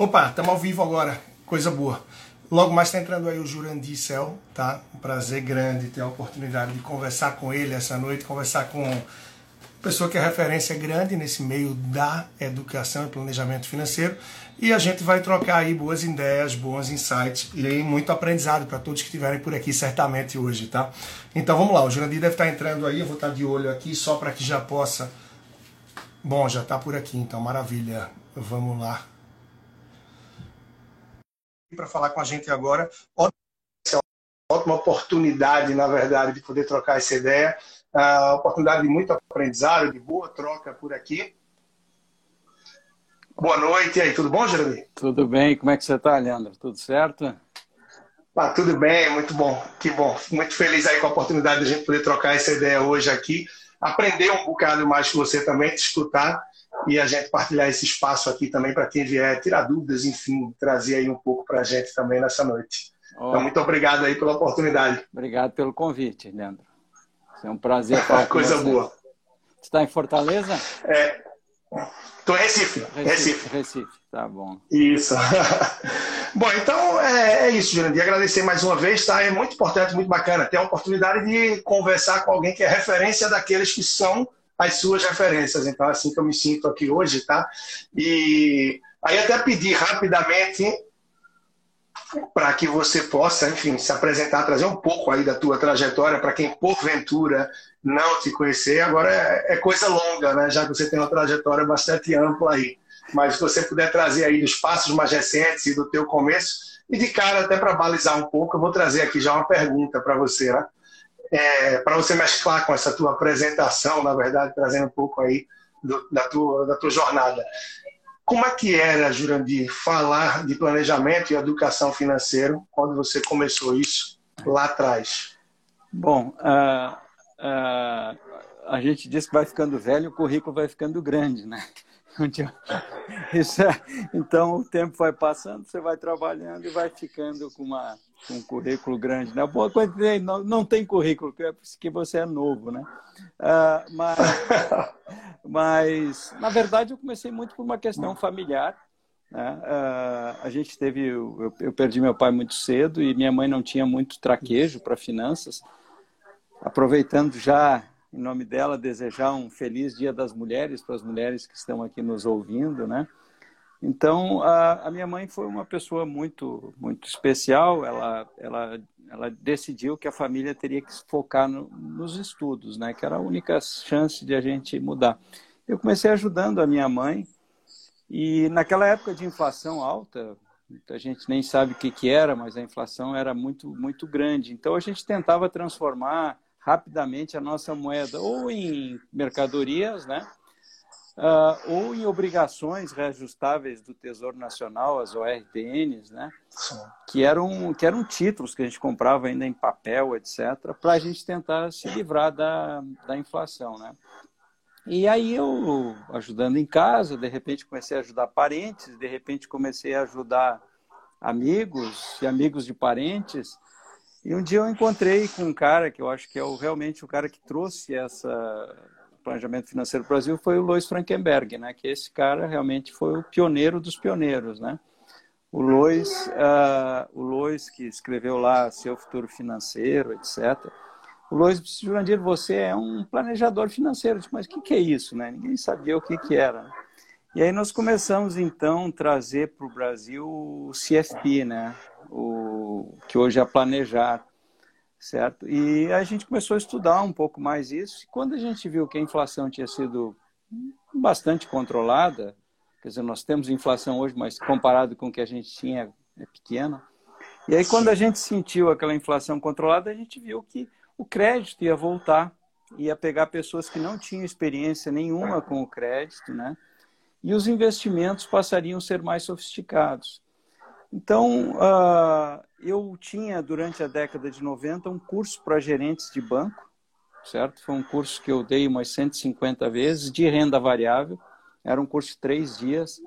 Opa, estamos ao vivo agora, coisa boa. Logo mais está entrando aí o Jurandir Cel, tá? Um prazer grande ter a oportunidade de conversar com ele essa noite, conversar com pessoa que é referência grande nesse meio da educação e planejamento financeiro. E a gente vai trocar aí boas ideias, bons insights e muito aprendizado para todos que estiverem por aqui certamente hoje, tá? Então vamos lá, o Jurandir deve estar entrando aí, eu vou estar de olho aqui só para que já possa. Bom, já está por aqui, então maravilha. Vamos lá para falar com a gente agora. Ótima oportunidade, na verdade, de poder trocar essa ideia. Uh, oportunidade de muito aprendizado, de boa troca por aqui. Boa noite, e aí, tudo bom, Jeremy? Tudo bem, como é que você está, Leandro? Tudo certo? Ah, tudo bem, muito bom, que bom. Muito feliz aí com a oportunidade de a gente poder trocar essa ideia hoje aqui. Aprender um bocado mais com você também, te escutar e a gente partilhar esse espaço aqui também para quem vier tirar dúvidas, enfim, trazer aí um pouco para a gente também nessa noite. Oh. Então, muito obrigado aí pela oportunidade. Obrigado pelo convite, Leandro. É um prazer falar Coisa você. boa. Você está em Fortaleza? É. Estou em Recife. Recife. Recife. Recife, tá bom. Isso. bom, então é, é isso, Jurandir. Agradecer mais uma vez, tá? É muito importante, muito bacana ter a oportunidade de conversar com alguém que é referência daqueles que são as suas referências. Então, é assim que eu me sinto aqui hoje, tá? E aí até pedir rapidamente para que você possa, enfim, se apresentar, trazer um pouco aí da tua trajetória para quem porventura não te conhecer. Agora é, é, coisa longa, né? Já que você tem uma trajetória bastante ampla aí. Mas se você puder trazer aí dos passos mais recentes e do teu começo, e de cara até para balizar um pouco, eu vou trazer aqui já uma pergunta para você, né? É, para você mesclar com essa tua apresentação, na verdade, trazendo um pouco aí do, da, tua, da tua jornada. Como é que era, Jurandir, falar de planejamento e educação financeira quando você começou isso lá atrás? Bom, uh, uh, a gente diz que vai ficando velho, o currículo vai ficando grande, né? É, então o tempo vai passando, você vai trabalhando e vai ficando com uma com um currículo grande. Né? Boa coisa não, não tem currículo, porque você é novo, né? Uh, mas, mas, na verdade, eu comecei muito por uma questão familiar. Né? Uh, a gente teve, eu, eu, perdi meu pai muito cedo e minha mãe não tinha muito traquejo para finanças. Aproveitando já, em nome dela, desejar um feliz Dia das Mulheres para as mulheres que estão aqui nos ouvindo, né? Então, a, a, minha mãe foi uma pessoa muito, muito especial. Ela, ela, ela decidiu que a família teria que se focar no, nos estudos, né? Que era a única chance de a gente mudar. Eu comecei ajudando a minha mãe e naquela época de inflação alta, a gente nem sabe o que, que era, mas a inflação era muito, muito grande. Então, a gente tentava transformar rapidamente a nossa moeda ou em mercadorias, né? uh, ou em obrigações reajustáveis do Tesouro Nacional, as ORTNs, né? que, eram, que eram títulos que a gente comprava ainda em papel, etc., para a gente tentar se livrar da, da inflação. Né? E aí eu, ajudando em casa, de repente comecei a ajudar parentes, de repente comecei a ajudar amigos e amigos de parentes. E um dia eu encontrei com um cara que eu acho que é o, realmente o cara que trouxe essa planejamento financeiro do Brasil foi o Lois Frankenberg, né? Que esse cara realmente foi o pioneiro dos pioneiros, né? O Lois, uh, o Lois que escreveu lá seu futuro financeiro, etc. O Lois Jurandir, você é um planejador financeiro, mas o que, que é isso, né? Ninguém sabia o que que era. E aí nós começamos então trazer para o Brasil o CFP, né? O que hoje é planejar certo? E a gente começou a estudar um pouco mais isso. E quando a gente viu que a inflação tinha sido bastante controlada, quer dizer, nós temos inflação hoje, mas comparado com o que a gente tinha, é pequena. E aí, quando a gente sentiu aquela inflação controlada, a gente viu que o crédito ia voltar, ia pegar pessoas que não tinham experiência nenhuma com o crédito, né? E os investimentos passariam a ser mais sofisticados. Então, uh, eu tinha, durante a década de 90, um curso para gerentes de banco, certo? Foi um curso que eu dei umas 150 vezes, de renda variável. Era um curso de três dias.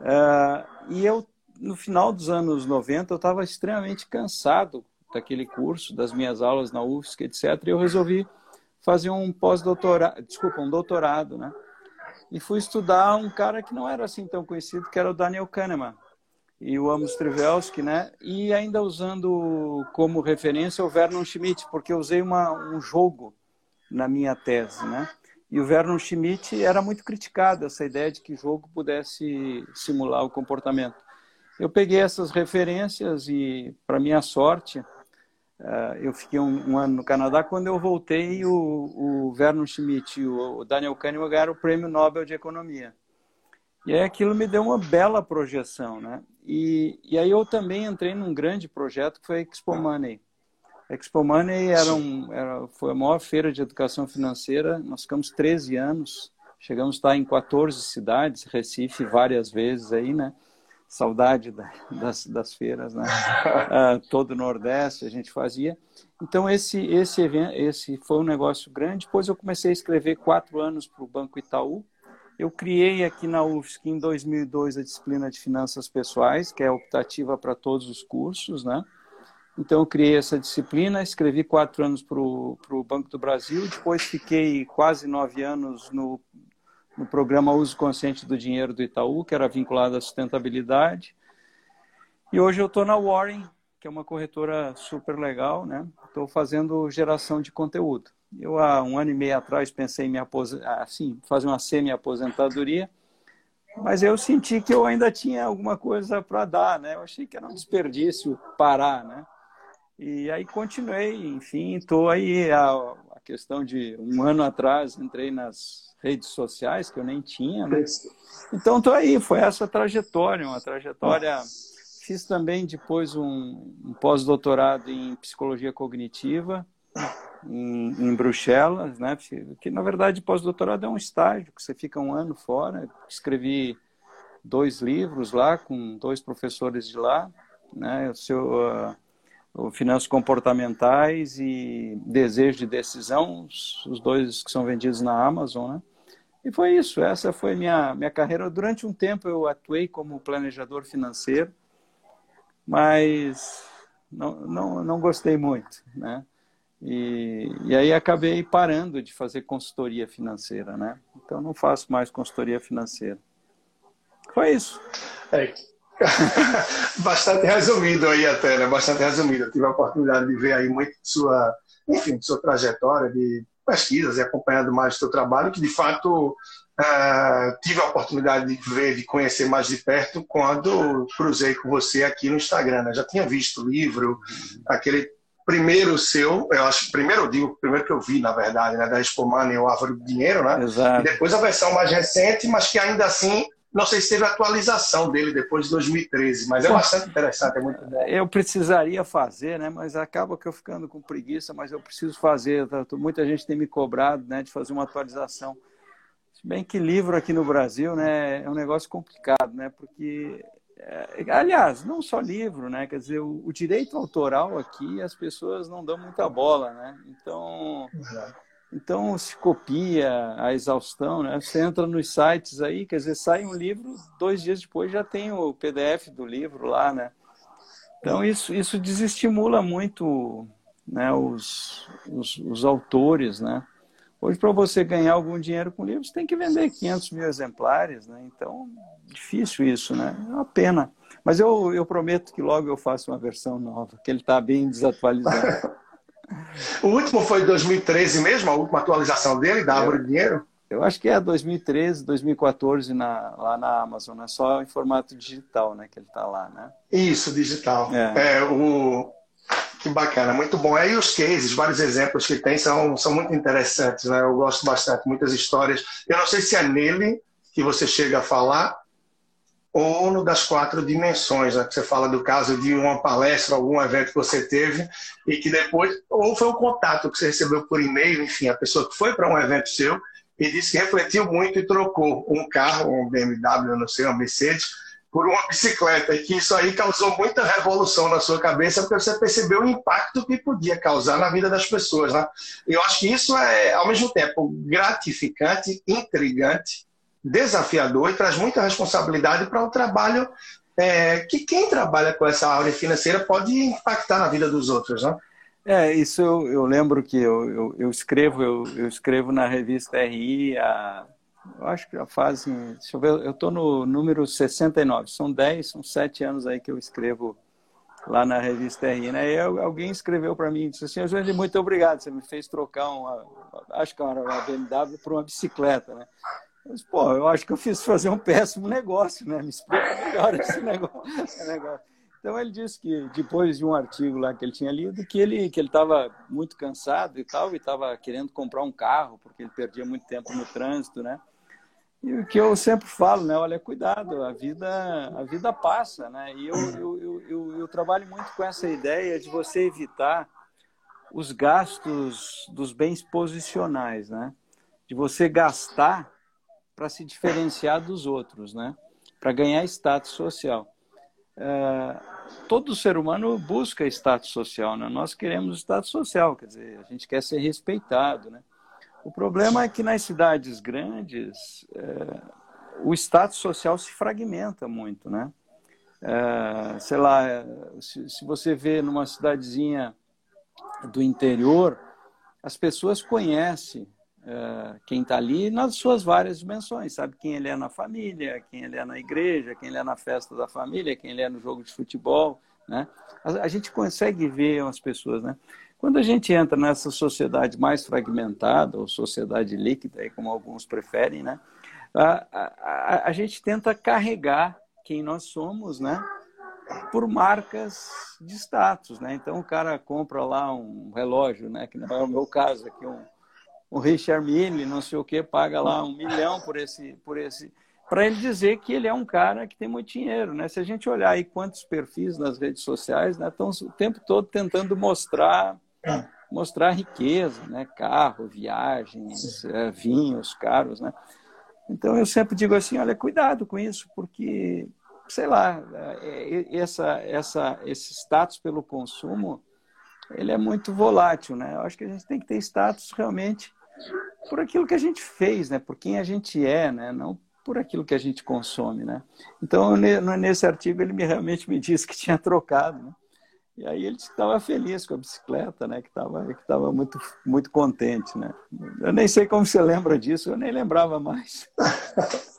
Uh, e eu, no final dos anos 90, eu estava extremamente cansado daquele curso, das minhas aulas na UFSC, etc. E eu resolvi fazer um pós-doutorado, desculpa, um doutorado, né? E fui estudar um cara que não era assim tão conhecido, que era o Daniel Kahneman e o Amos Trivelsky, né? E ainda usando como referência o Vernon Schmidt, porque eu usei uma, um jogo na minha tese, né? E o Vernon Schmidt era muito criticado essa ideia de que jogo pudesse simular o comportamento. Eu peguei essas referências e, para minha sorte, eh, eu fiquei um, um, ano no Canadá. Quando eu voltei, o, o Vernon Schmidt e o Daniel Kahneman ganharam o Prêmio Nobel de Economia. E aí aquilo me deu uma bela projeção, né? E, e aí eu também entrei num grande projeto que foi a Expo Money. A Expo Money era um, era, foi a maior feira de educação financeira. Nós ficamos 13 anos, chegamos a estar em 14 cidades, Recife várias vezes aí, né? Saudade da, das, das feiras, né? Uh, todo o Nordeste a gente fazia. Então esse esse evento, esse foi um negócio grande. Depois eu comecei a escrever quatro anos para o Banco Itaú eu criei aqui na UFSC em 2002 a disciplina de finanças pessoais, que é optativa para todos os cursos, né? Então eu criei essa disciplina, escrevi quatro anos para o Banco do Brasil, depois fiquei quase nove anos no, no programa Uso Consciente do Dinheiro do Itaú, que era vinculado à sustentabilidade. E hoje eu estou na Warren, que é uma corretora super legal, né? Estou fazendo geração de conteúdo. Eu, há um ano e meio atrás, pensei em me assim, fazer uma semi-aposentadoria, mas eu senti que eu ainda tinha alguma coisa para dar, né? Eu achei que era um desperdício parar, né? E aí continuei, enfim, estou aí a, a, questão de um ano atrás entrei nas redes sociais que eu nem tinha, né? Então estou aí, foi essa trajetória, uma trajetória. Fiz também depois um, um pós-doutorado em psicologia cognitiva em, em Bruxelas, né? Que na verdade pós-doutorado é um estágio que você fica um ano fora. Escrevi dois livros lá com dois professores de lá, né? O seu uh, o Finanças Comportamentais e Desejo de Decisão, os, dois que são vendidos na Amazon, né? E foi isso, essa foi minha minha carreira. Durante um tempo eu atuei como planejador financeiro, mas não, não, não gostei muito, né? E, e aí acabei parando de fazer consultoria financeira, né? Então não faço mais consultoria financeira. Foi isso. É. Bastante resumido aí até, né? Bastante resumido. Eu tive a oportunidade de ver aí muito de sua, enfim, de sua trajetória de pesquisas e acompanhando mais o seu trabalho, que de fato Uh, tive a oportunidade de ver, de conhecer mais de perto quando cruzei com você aqui no Instagram. Né? Já tinha visto o livro, aquele primeiro seu, eu acho, primeiro eu digo, primeiro que eu vi, na verdade, né, da Expo Money, o Árvore do Dinheiro, né? Exato. E depois a versão mais recente, mas que ainda assim, não sei se teve atualização dele depois de 2013, mas é bastante interessante, é muito bom. Eu precisaria fazer, né, mas acaba que eu ficando com preguiça, mas eu preciso fazer, tá? muita gente tem me cobrado, né, de fazer uma atualização. Se bem que livro aqui no Brasil, né, é um negócio complicado, né, porque é, aliás, não só livro, né? Quer dizer, o, o, direito autoral aqui as pessoas não dão muita bola, né? Então, então se copia a exaustão, né? Você entra nos sites aí, quer dizer, sai um livro, dois dias depois já tem o PDF do livro lá, né? Então isso, isso desestimula muito né, os, os, os autores, né? Hoje, para você ganhar algum dinheiro com livros, tem que vender 500 mil exemplares, né? Então, difícil isso, né? É uma pena. Mas eu, eu prometo que logo eu faço uma versão nova, que ele está bem desatualizado. o último foi 2013 mesmo, a última atualização dele, da Árvore de Dinheiro? Eu acho que é 2013, 2014 na, lá na Amazon, é só em formato digital, né, que ele está lá, né? Isso, digital. É. é. o, que bacana, muito bom. Aí os cases, vários exemplos que tem são, são muito interessantes, né? Eu gosto bastante, muitas histórias. Eu não sei se é nele que você chega a falar ou no das quatro dimensões, né? Que você fala do caso de uma palestra, algum evento que você teve e que depois, ou foi um contato que você recebeu por e-mail, enfim, a pessoa que foi para um evento seu e disse que refletiu muito e trocou um carro, um BMW, não sei, uma Mercedes, por uma bicicleta e que isso aí causou muita revolução na sua cabeça porque você percebeu o impacto que podia causar na vida das pessoas, né? Eu acho que isso é ao mesmo tempo gratificante, intrigante, desafiador e traz muita responsabilidade para o trabalho é, que quem trabalha com essa área financeira pode impactar na vida dos outros, né? É, isso eu, eu lembro que eu, eu, eu escrevo, eu, eu, escrevo na revista RI há eu acho que já fazem, deixa eu ver, eu estou no número 69, são 10, são 7 anos aí que eu escrevo lá na revista RI, né? E alguém escreveu para mim, disse assim, Jorge, muito obrigado, você me fez trocar uma, acho que uma, uma BMW por uma bicicleta, né? Mas, pô, eu acho que eu fiz fazer um péssimo negócio, né? Me explica melhor esse negócio. Então ele disse que depois de um artigo lá que ele tinha lido, que ele que ele estava muito cansado e tal, e estava querendo comprar um carro porque ele perdia muito tempo no trânsito, né? E o que eu sempre falo, né? Olha, cuidado, a vida, a vida passa, né? E eu, eu, eu, eu, eu trabalho muito com essa ideia de você evitar os gastos dos bens posicionais, né? De você gastar para se diferenciar dos outros, né? Para ganhar status social. É, todo ser humano busca status social, né? Nós queremos status social, quer dizer, a gente quer ser respeitado, né? O problema é que nas cidades grandes é, o status social se fragmenta muito, né? É, sei lá, se, se, você vê numa cidadezinha do interior, as pessoas conhecem é, quem está ali nas suas várias dimensões, sabe quem ele é na família, quem ele é na igreja, quem ele é na festa da família, quem ele é no jogo de futebol, né? A, a gente consegue ver as pessoas, né? Quando a gente entra nessa sociedade mais fragmentada, ou sociedade líquida, como alguns preferem, né? A, a, a, gente tenta carregar quem nós somos, né? Por marcas de status, né? Então o cara compra lá um relógio, né? Que não é o meu caso aqui, um, um Richard Mille, não sei o que, paga lá um milhão por esse, por esse, para ele dizer que ele é um cara que tem muito dinheiro, né? Se a gente olhar aí quantos perfis nas redes sociais, né, estão o tempo todo tentando mostrar mostrar riqueza, né? Carro, viagens, é, vinhos caros, né? Então eu sempre digo assim, olha, cuidado com isso, porque sei lá, é, essa, essa, esse status pelo consumo, ele é muito volátil, né? Eu acho que a gente tem que ter status realmente por aquilo que a gente fez, né? Por quem a gente é, né? Não por aquilo que a gente consome, né? Então nesse artigo ele me, realmente me disse que tinha trocado, né? E aí ele estava feliz com a bicicleta, né? Que estava que tava muito, muito contente, né? Eu nem sei como você lembra disso, eu nem lembrava mais.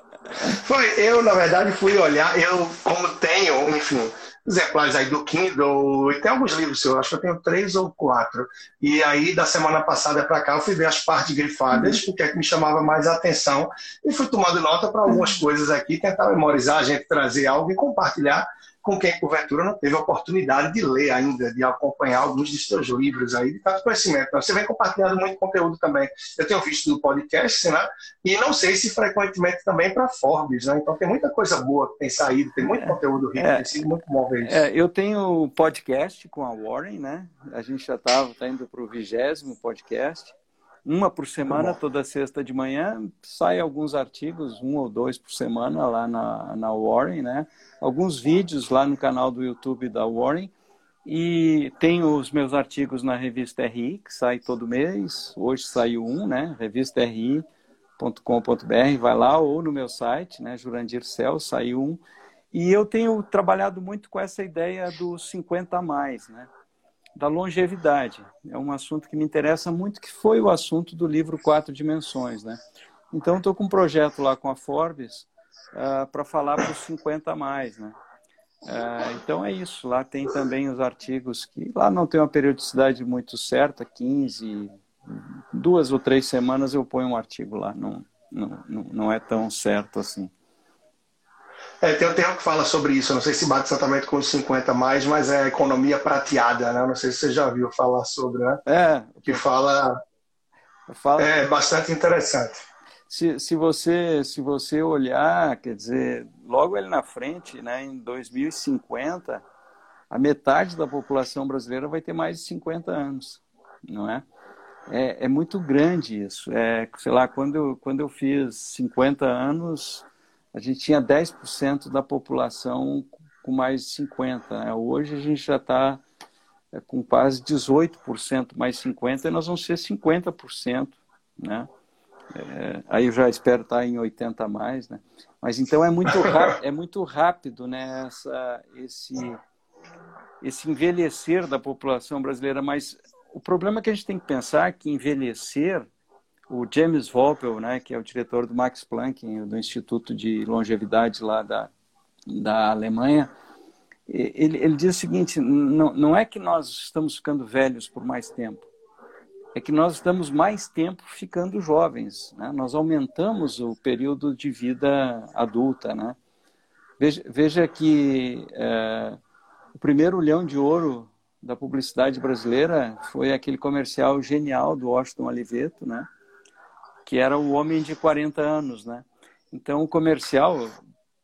Foi, eu na verdade fui olhar, eu como tenho, enfim, exemplares aí do Kindle, e tem alguns livros, eu acho que eu tenho três ou quatro. E aí, da semana passada para cá, eu fui ver as partes grifadas, uhum. porque é que me chamava mais a atenção, e fui tomando nota para algumas coisas aqui, tentar memorizar, a gente trazer algo e compartilhar com quem porventura não teve a oportunidade de ler ainda, de acompanhar alguns dos seus livros aí, de tanto conhecimento. Você vem compartilhando muito conteúdo também. Eu tenho visto no podcast, né? E não sei se frequentemente também para Forbes, né? Então tem muita coisa boa que tem saído, tem muito é, conteúdo rico, é, tem sido muito bom ver isso. É, eu tenho podcast com a Warren, né? A gente já estava tá indo para o vigésimo podcast uma por semana, toda sexta de manhã, sai alguns artigos, um ou dois por semana lá na, na Warren, né? Alguns vídeos lá no canal do YouTube da Warren. E tem os meus artigos na revista RI, que sai todo mês. Hoje saiu um, né? Revista RI.com.br, vai lá, ou no meu site, né? Jurandir Cel, saiu um. E eu tenho trabalhado muito com essa ideia dos 50 a mais, né? Da longevidade. É um assunto que me interessa muito, que foi o assunto do livro Quatro Dimensões. Né? Então, estou com um projeto lá com a Forbes uh, para falar para os 50 a mais. Né? Uh, então, é isso. Lá tem também os artigos que... Lá não tem uma periodicidade muito certa, 15, duas ou três semanas eu ponho um artigo lá. Não, não, não é tão certo assim. É, tem um termo que fala sobre isso, não sei se bate exatamente com os 50 mais, mas é a economia prateada, né? Não sei se você já viu falar sobre, né? É. Que fala. Falo... É bastante interessante. Se, se, você, se você olhar, quer dizer, logo ali na frente, né, em 2050, a metade da população brasileira vai ter mais de 50 anos, não é? É, é muito grande isso. É, sei lá, quando eu, quando eu fiz 50 anos, a gente tinha 10% da população com mais de 50. Né? Hoje a gente já está é, com quase 18% mais 50% e nós vamos ser 50%. Né? É, aí eu já espero estar tá em 80 mais, né? Mas então é muito rápido, é muito rápido, né? Essa, esse, esse envelhecer da população brasileira. Mas o problema é que a gente tem que pensar que envelhecer o James Volpel, né, que é o diretor do Max Planck, do Instituto de Longevidade lá da, da Alemanha, ele, ele diz o seguinte: não, não é que nós estamos ficando velhos por mais tempo, é que nós estamos mais tempo ficando jovens. Né? Nós aumentamos o período de vida adulta. Né? Veja, veja que é, o primeiro leão de ouro da publicidade brasileira foi aquele comercial genial do Washington Oliveto, né? Que era o homem de 40 anos. Né? Então, o comercial,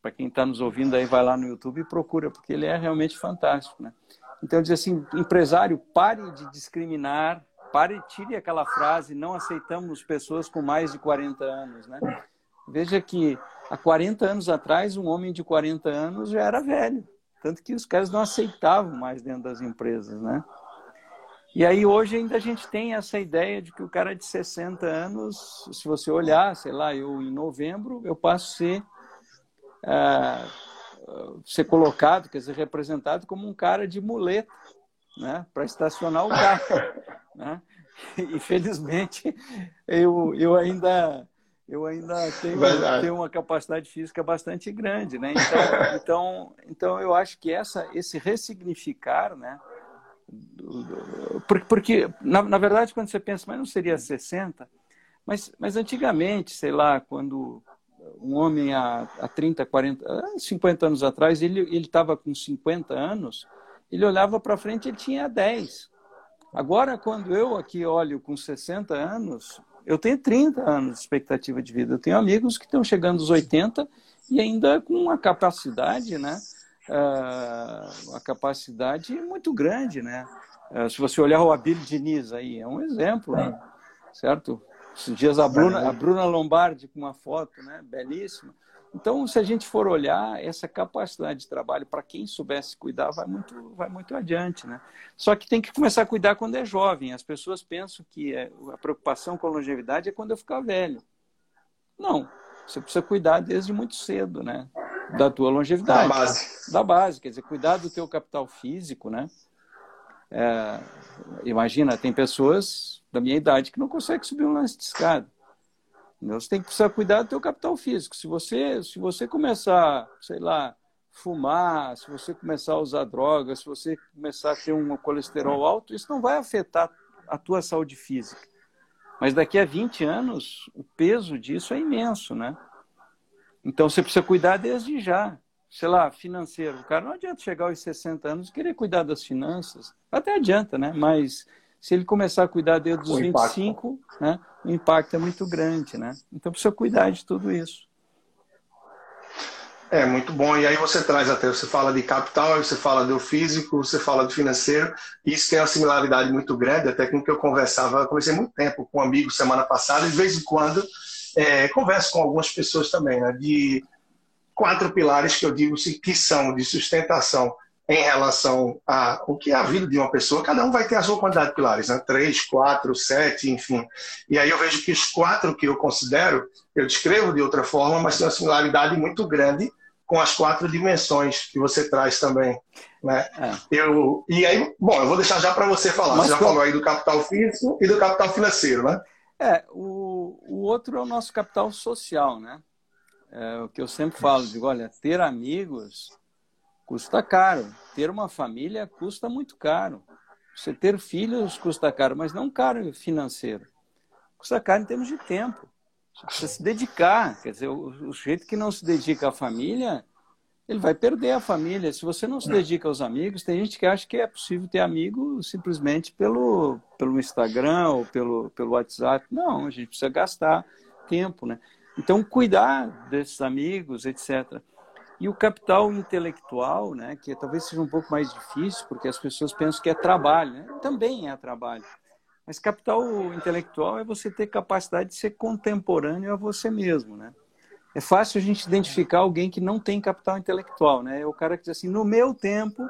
para quem está nos ouvindo aí, vai lá no YouTube e procura, porque ele é realmente fantástico. Né? Então, diz assim, empresário, pare de discriminar, pare, tire aquela frase, não aceitamos pessoas com mais de 40 anos. Né? Veja que há 40 anos atrás, um homem de 40 anos já era velho. Tanto que os caras não aceitavam mais dentro das empresas, né? E aí hoje ainda a gente tem essa ideia de que o cara de 60 anos, se você olhar, sei lá, eu em novembro, eu passo a ser, uh, ser colocado, quer dizer, representado como um cara de muleta, né? Para estacionar o carro, né? Infelizmente, eu, eu ainda eu ainda tenho, tenho, uma capacidade física bastante grande, né? Então, então, então eu acho que essa, esse ressignificar, né? Porque, porque na, na, verdade, quando você pensa, mas não seria 60? Mas, mas antigamente, sei lá, quando um homem há, há 30, 40, 50 anos atrás, ele estava com 50 anos, ele olhava para frente e tinha 10. Agora, quando eu aqui olho com 60 anos, eu tenho 30 anos de expectativa de vida. Eu tenho amigos que estão chegando aos 80 e ainda com uma capacidade, né? Uma capacidade muito grande, né? Uh, se você olhar o Abílio Diniz aí, é um exemplo, né? certo? Esses dias a Bruna, a Bruna Lombardi com uma foto, né? Belíssima. Então, se a gente for olhar, essa capacidade de trabalho, para quem soubesse cuidar, vai muito, vai muito adiante. Né? Só que tem que começar a cuidar quando é jovem. As pessoas pensam que é, a preocupação com a longevidade é quando eu ficar velho. Não, você precisa cuidar desde muito cedo, né? Da tua longevidade. Da base. Da base, quer dizer, cuidar do teu capital físico, né? É, imagina, tem pessoas da minha idade que não conseguem subir um lance de escada. Você tem que precisar cuidar do teu capital físico. Se você, se você começar, sei lá, fumar, se você começar a usar drogas, se você começar a ter um colesterol alto, isso não vai afetar a tua saúde física. Mas daqui a 20 anos, o peso disso é imenso, né? Então você precisa cuidar desde já. Sei lá, financeiro. O cara não adianta chegar aos 60 anos e querer cuidar das finanças. Até adianta, né? Mas se ele começar a cuidar desde os 25, né? o impacto é muito grande, né? Então precisa cuidar de tudo isso. É muito bom. E aí você traz até, você fala de capital, você fala do físico, você fala do financeiro. Isso tem uma similaridade muito grande, até com o que eu conversava, eu conversei muito tempo com um amigo semana passada, e de vez em quando é, converso com algumas pessoas também, né, de quatro pilares que eu digo que são de sustentação em relação a o que é a vida de uma pessoa, cada um vai ter a sua quantidade de pilares, né? Três, quatro, sete, enfim. E aí eu vejo que os quatro que eu considero, eu descrevo de outra forma, mas tem uma similaridade muito grande com as quatro dimensões que você traz também. Né? É. Eu, e aí, bom, eu vou deixar já para você falar. Mas você já como... falou aí do capital físico e do capital financeiro, né? É, o, o outro é o nosso capital social, né? É, o que eu sempre falo, digo, olha, ter amigos custa caro. Ter uma família custa muito caro. Você ter filhos custa caro, mas não caro financeiro. Custa caro em termos de tempo. Você precisa se dedicar. Quer dizer, o, o que não se dedica à família, ele vai perder a família. Se você não se dedica aos amigos, tem gente que acha que é possível ter amigo simplesmente pelo, pelo Instagram ou pelo, pelo WhatsApp. Não, a gente precisa gastar tempo, né? Então, cuidar desses amigos, etc. E o capital intelectual, né, que talvez seja um pouco mais difícil, porque as pessoas pensam que é trabalho, né? também é trabalho. Mas capital intelectual é você ter capacidade de ser contemporâneo a você mesmo, né? É fácil a gente identificar alguém que não tem capital intelectual, né? É o cara que diz assim, no meu tempo,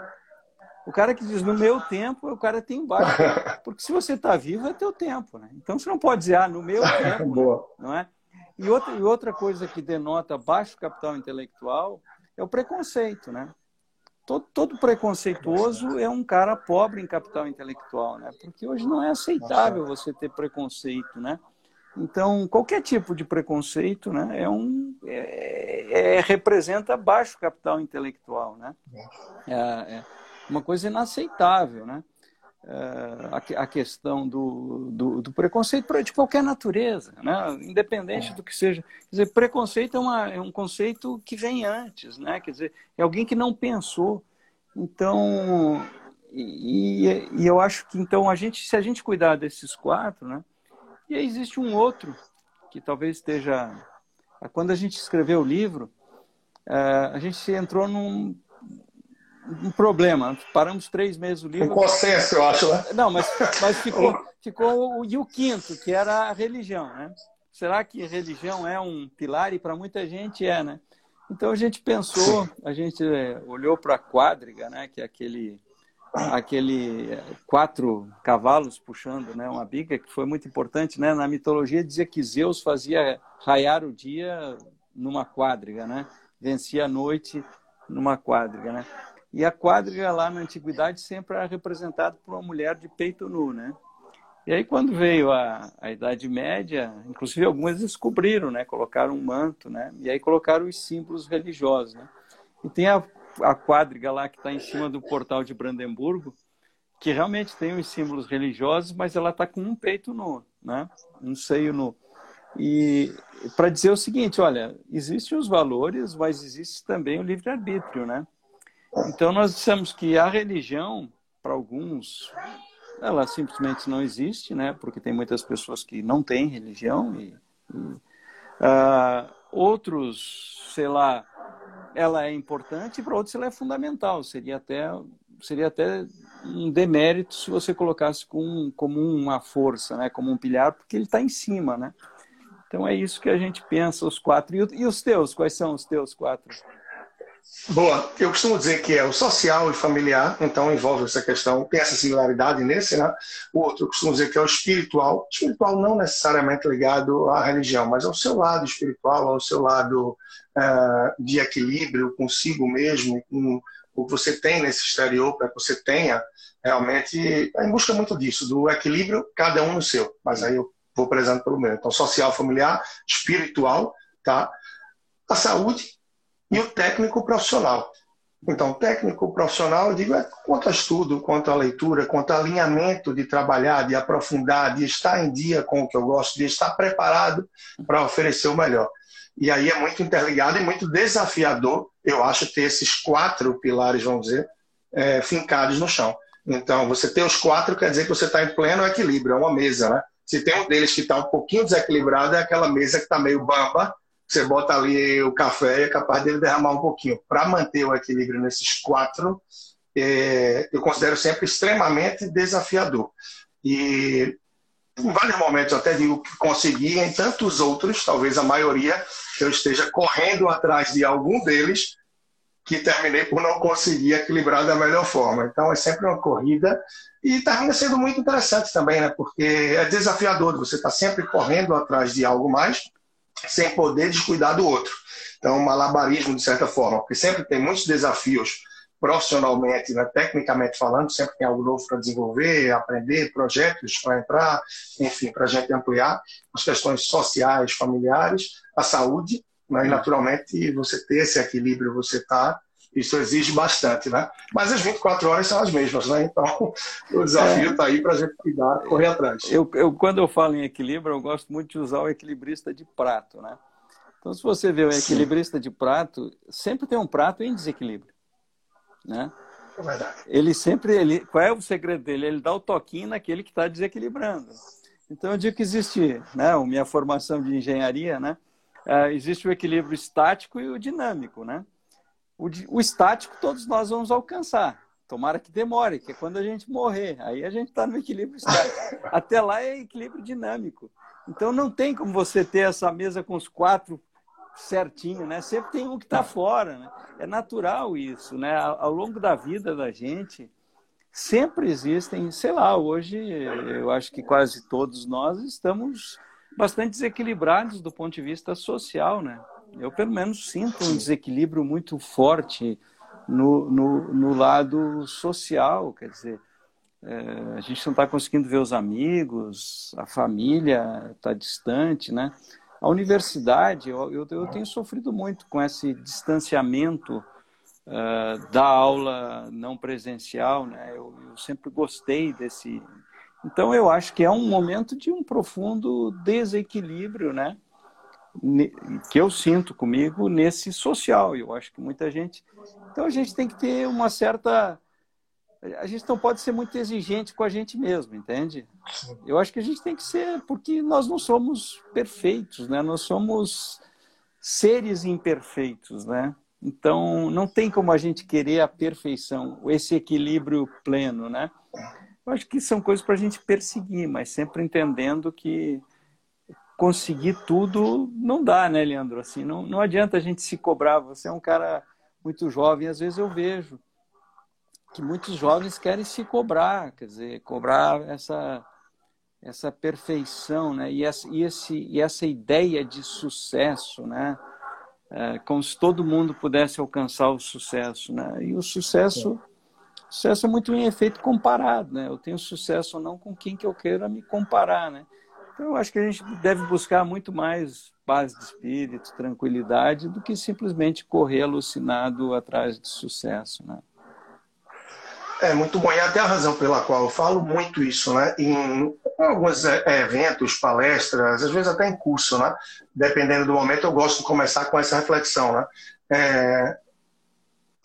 o cara que diz no meu tempo, o cara tem baixo. Porque se você está vivo, é teu tempo, né? Então você não pode dizer, ah, no meu tempo, não é? E outra, e outra coisa que denota baixo capital intelectual é o preconceito, né? Todo, todo, preconceituoso é um cara pobre em capital intelectual, né? Porque hoje não é aceitável você ter preconceito, né? Então, qualquer tipo de preconceito né, é um, é, é, representa baixo capital intelectual. Né? É, é uma coisa inaceitável. Né? É, a, a, questão do, do, do, preconceito de qualquer natureza, né? independente do que seja. Quer dizer, preconceito é, uma, é um conceito que vem antes, né? quer dizer, é alguém que não pensou. Então, e, e, eu acho que então a gente, se a gente cuidar desses quatro, né? E aí existe um outro que talvez esteja. Quando a gente escreveu o livro, é, a gente entrou num um problema. Paramos três meses o livro. Um consenso, eu acho, né? Não, mas, mas ficou, ficou o, e o quinto, que era a religião, né? Será que religião é um pilar? E para muita gente é, né? Então a gente pensou, a gente é, olhou para a quadriga, né? Que é aquele aquele eh, quatro cavalos puxando né, uma biga, que foi muito importante. Né? Na mitologia dizia que Zeus fazia raiar o dia numa quadriga, né? vencia a noite numa quadriga. Né? E a quadriga lá na antiguidade sempre era representada por uma mulher de peito nu. Né? E aí quando veio a, a Idade Média, inclusive algumas descobriram, né? colocaram um manto, né? e aí colocaram os símbolos religiosos. Né? E tem a a quadriga lá que está em cima do portal de Brandemburgo, que realmente tem os símbolos religiosos, mas ela está com um peito nu, né? um seio nu. E para dizer o seguinte, olha, existem os valores, mas existe também o livre-arbítrio, né? Então nós dissemos que a religião, para alguns, ela simplesmente não existe, né? Porque tem muitas pessoas que não têm religião e, e uh, outros, sei lá, ela é importante e para outros ela é fundamental. Seria até, seria até um demérito se você colocasse com, como uma força, né? como um pilhar, porque ele está em cima. Né? Então é isso que a gente pensa, os quatro. E, e os teus? Quais são os teus quatro? Boa, eu costumo dizer que é o social e familiar, então envolve essa questão, tem essa similaridade nesse, né? O outro eu costumo dizer que é o espiritual, espiritual não necessariamente ligado à religião, mas ao seu lado espiritual, ao seu lado uh, de equilíbrio consigo mesmo, com o que você tem nesse exterior, para que você tenha realmente, em busca muito disso, do equilíbrio, cada um no seu, mas aí eu vou prezando pelo meu. Então, social, familiar, espiritual, tá? A saúde, e o técnico profissional. Então, técnico profissional, eu digo, é quanto a estudo, quanto a leitura, quanto a alinhamento de trabalhar, de aprofundar, de estar em dia com o que eu gosto, de estar preparado para oferecer o melhor. E aí é muito interligado e muito desafiador, eu acho, ter esses quatro pilares, vamos dizer, é, fincados no chão. Então, você ter os quatro quer dizer que você está em pleno equilíbrio, é uma mesa, né? Se tem um deles que está um pouquinho desequilibrado, é aquela mesa que está meio bamba, você bota ali o café, é capaz dele derramar um pouquinho. Para manter o equilíbrio nesses quatro, é, eu considero sempre extremamente desafiador. E em vários momentos eu até digo que consegui, em tantos outros, talvez a maioria, eu esteja correndo atrás de algum deles que terminei por não conseguir equilibrar da melhor forma. Então é sempre uma corrida e termina sendo muito interessante também, né? Porque é desafiador, você está sempre correndo atrás de algo mais sem poder descuidar do outro. Então, um malabarismo, de certa forma, porque sempre tem muitos desafios profissionalmente, né, tecnicamente falando, sempre tem algo novo para desenvolver, aprender, projetos para entrar, enfim, para a gente ampliar as questões sociais, familiares, a saúde, né, e naturalmente você ter esse equilíbrio, você está isso exige bastante, né? Mas as 24 horas são as mesmas, né? Então, o desafio está é. aí para a gente cuidar, correr atrás. Eu, eu, quando eu falo em equilíbrio, eu gosto muito de usar o equilibrista de prato, né? Então, se você vê o equilibrista Sim. de prato, sempre tem um prato em desequilíbrio, né? É verdade. Ele sempre, ele, qual é o segredo dele? Ele dá o toquinho naquele que está desequilibrando. Então, eu digo que existe, né? A minha formação de engenharia, né? Uh, existe o equilíbrio estático e o dinâmico, né? O, o estático todos nós vamos alcançar. Tomara que demore, que é quando a gente morrer. Aí a gente está no equilíbrio estático. Até lá é equilíbrio dinâmico. Então não tem como você ter essa mesa com os quatro certinho, né? Sempre tem um que está fora, né? É natural isso, né? Ao longo da vida da gente, sempre existem, sei lá, hoje eu acho que quase todos nós estamos bastante desequilibrados do ponto de vista social, né? Eu, pelo menos, sinto um desequilíbrio muito forte no, no, no lado social, quer dizer, é, a gente não está conseguindo ver os amigos, a família está distante, né? A universidade, eu, eu, tenho sofrido muito com esse distanciamento uh, da aula não presencial, né? Eu, eu sempre gostei desse. Então, eu acho que é um momento de um profundo desequilíbrio, né? Que eu sinto comigo nesse social. Eu acho que muita gente. Então a gente tem que ter uma certa. A gente não pode ser muito exigente com a gente mesmo, entende? Eu acho que a gente tem que ser, porque nós não somos perfeitos, né? Nós somos seres imperfeitos, né? Então não tem como a gente querer a perfeição, esse equilíbrio pleno, né? Eu acho que são coisas para a gente perseguir, mas sempre entendendo que conseguir tudo não dá, né, Leandro? Assim, não, não adianta a gente se cobrar. Você é um cara muito jovem, às vezes eu vejo que muitos jovens querem se cobrar, quer dizer, cobrar essa essa perfeição, né? E essa, e esse, e essa ideia de sucesso, né? É, como se todo mundo pudesse alcançar o sucesso, né? E o sucesso, o sucesso é muito em efeito comparado, né? Eu tenho sucesso ou não com quem que eu queira me comparar, né? Então, eu acho que a gente deve buscar muito mais paz de espírito, tranquilidade, do que simplesmente correr alucinado atrás de sucesso, né? É muito bom, e até a razão pela qual eu falo muito isso, né? Em alguns é, eventos, palestras, às vezes até em curso, né? Dependendo do momento, eu gosto de começar com essa reflexão, né? É,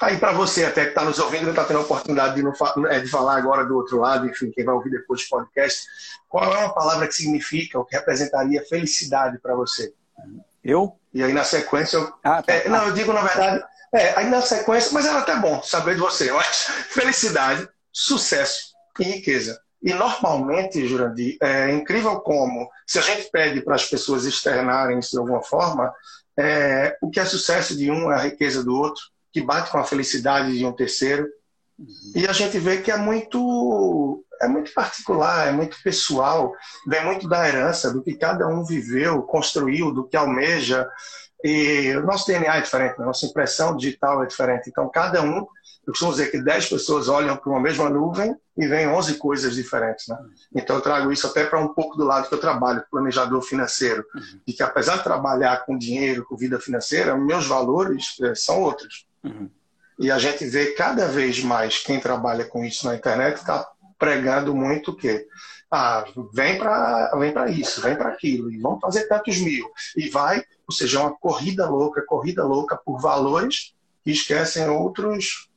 Aí para você até que está nos ouvindo, está tendo a oportunidade de, não, é, de falar agora do outro lado, enfim, quem vai ouvir depois do podcast, qual é uma palavra que significa ou que representaria felicidade para você? Eu? E aí na sequência, eu, ah, tá, é, não, eu digo na verdade, é, aí na sequência, mas era até bom saber de você. Eu acho felicidade, sucesso e riqueza. E normalmente, Jurandir, é incrível como, se a gente pede para as pessoas externarem isso de alguma forma, é, o que é sucesso de um é a riqueza do outro que bate com a felicidade de um terceiro. Uhum. E a gente vê que é muito é muito particular, é muito pessoal, vem muito da herança, do que cada um viveu, construiu, do que almeja. E o nosso DNA é diferente, a nossa impressão digital é diferente. Então, cada um eu costumo dizer que 10 pessoas olham para uma mesma nuvem e veem 11 coisas diferentes. Né? Então, eu trago isso até para um pouco do lado que eu trabalho, planejador financeiro. Uhum. E que, apesar de trabalhar com dinheiro, com vida financeira, meus valores é, são outros. Uhum. E a gente vê cada vez mais quem trabalha com isso na internet está pregando muito o quê? Ah, vem para vem isso, vem para aquilo, e vamos fazer tantos mil. E vai, ou seja, uma corrida louca, corrida louca por valores que esquecem outros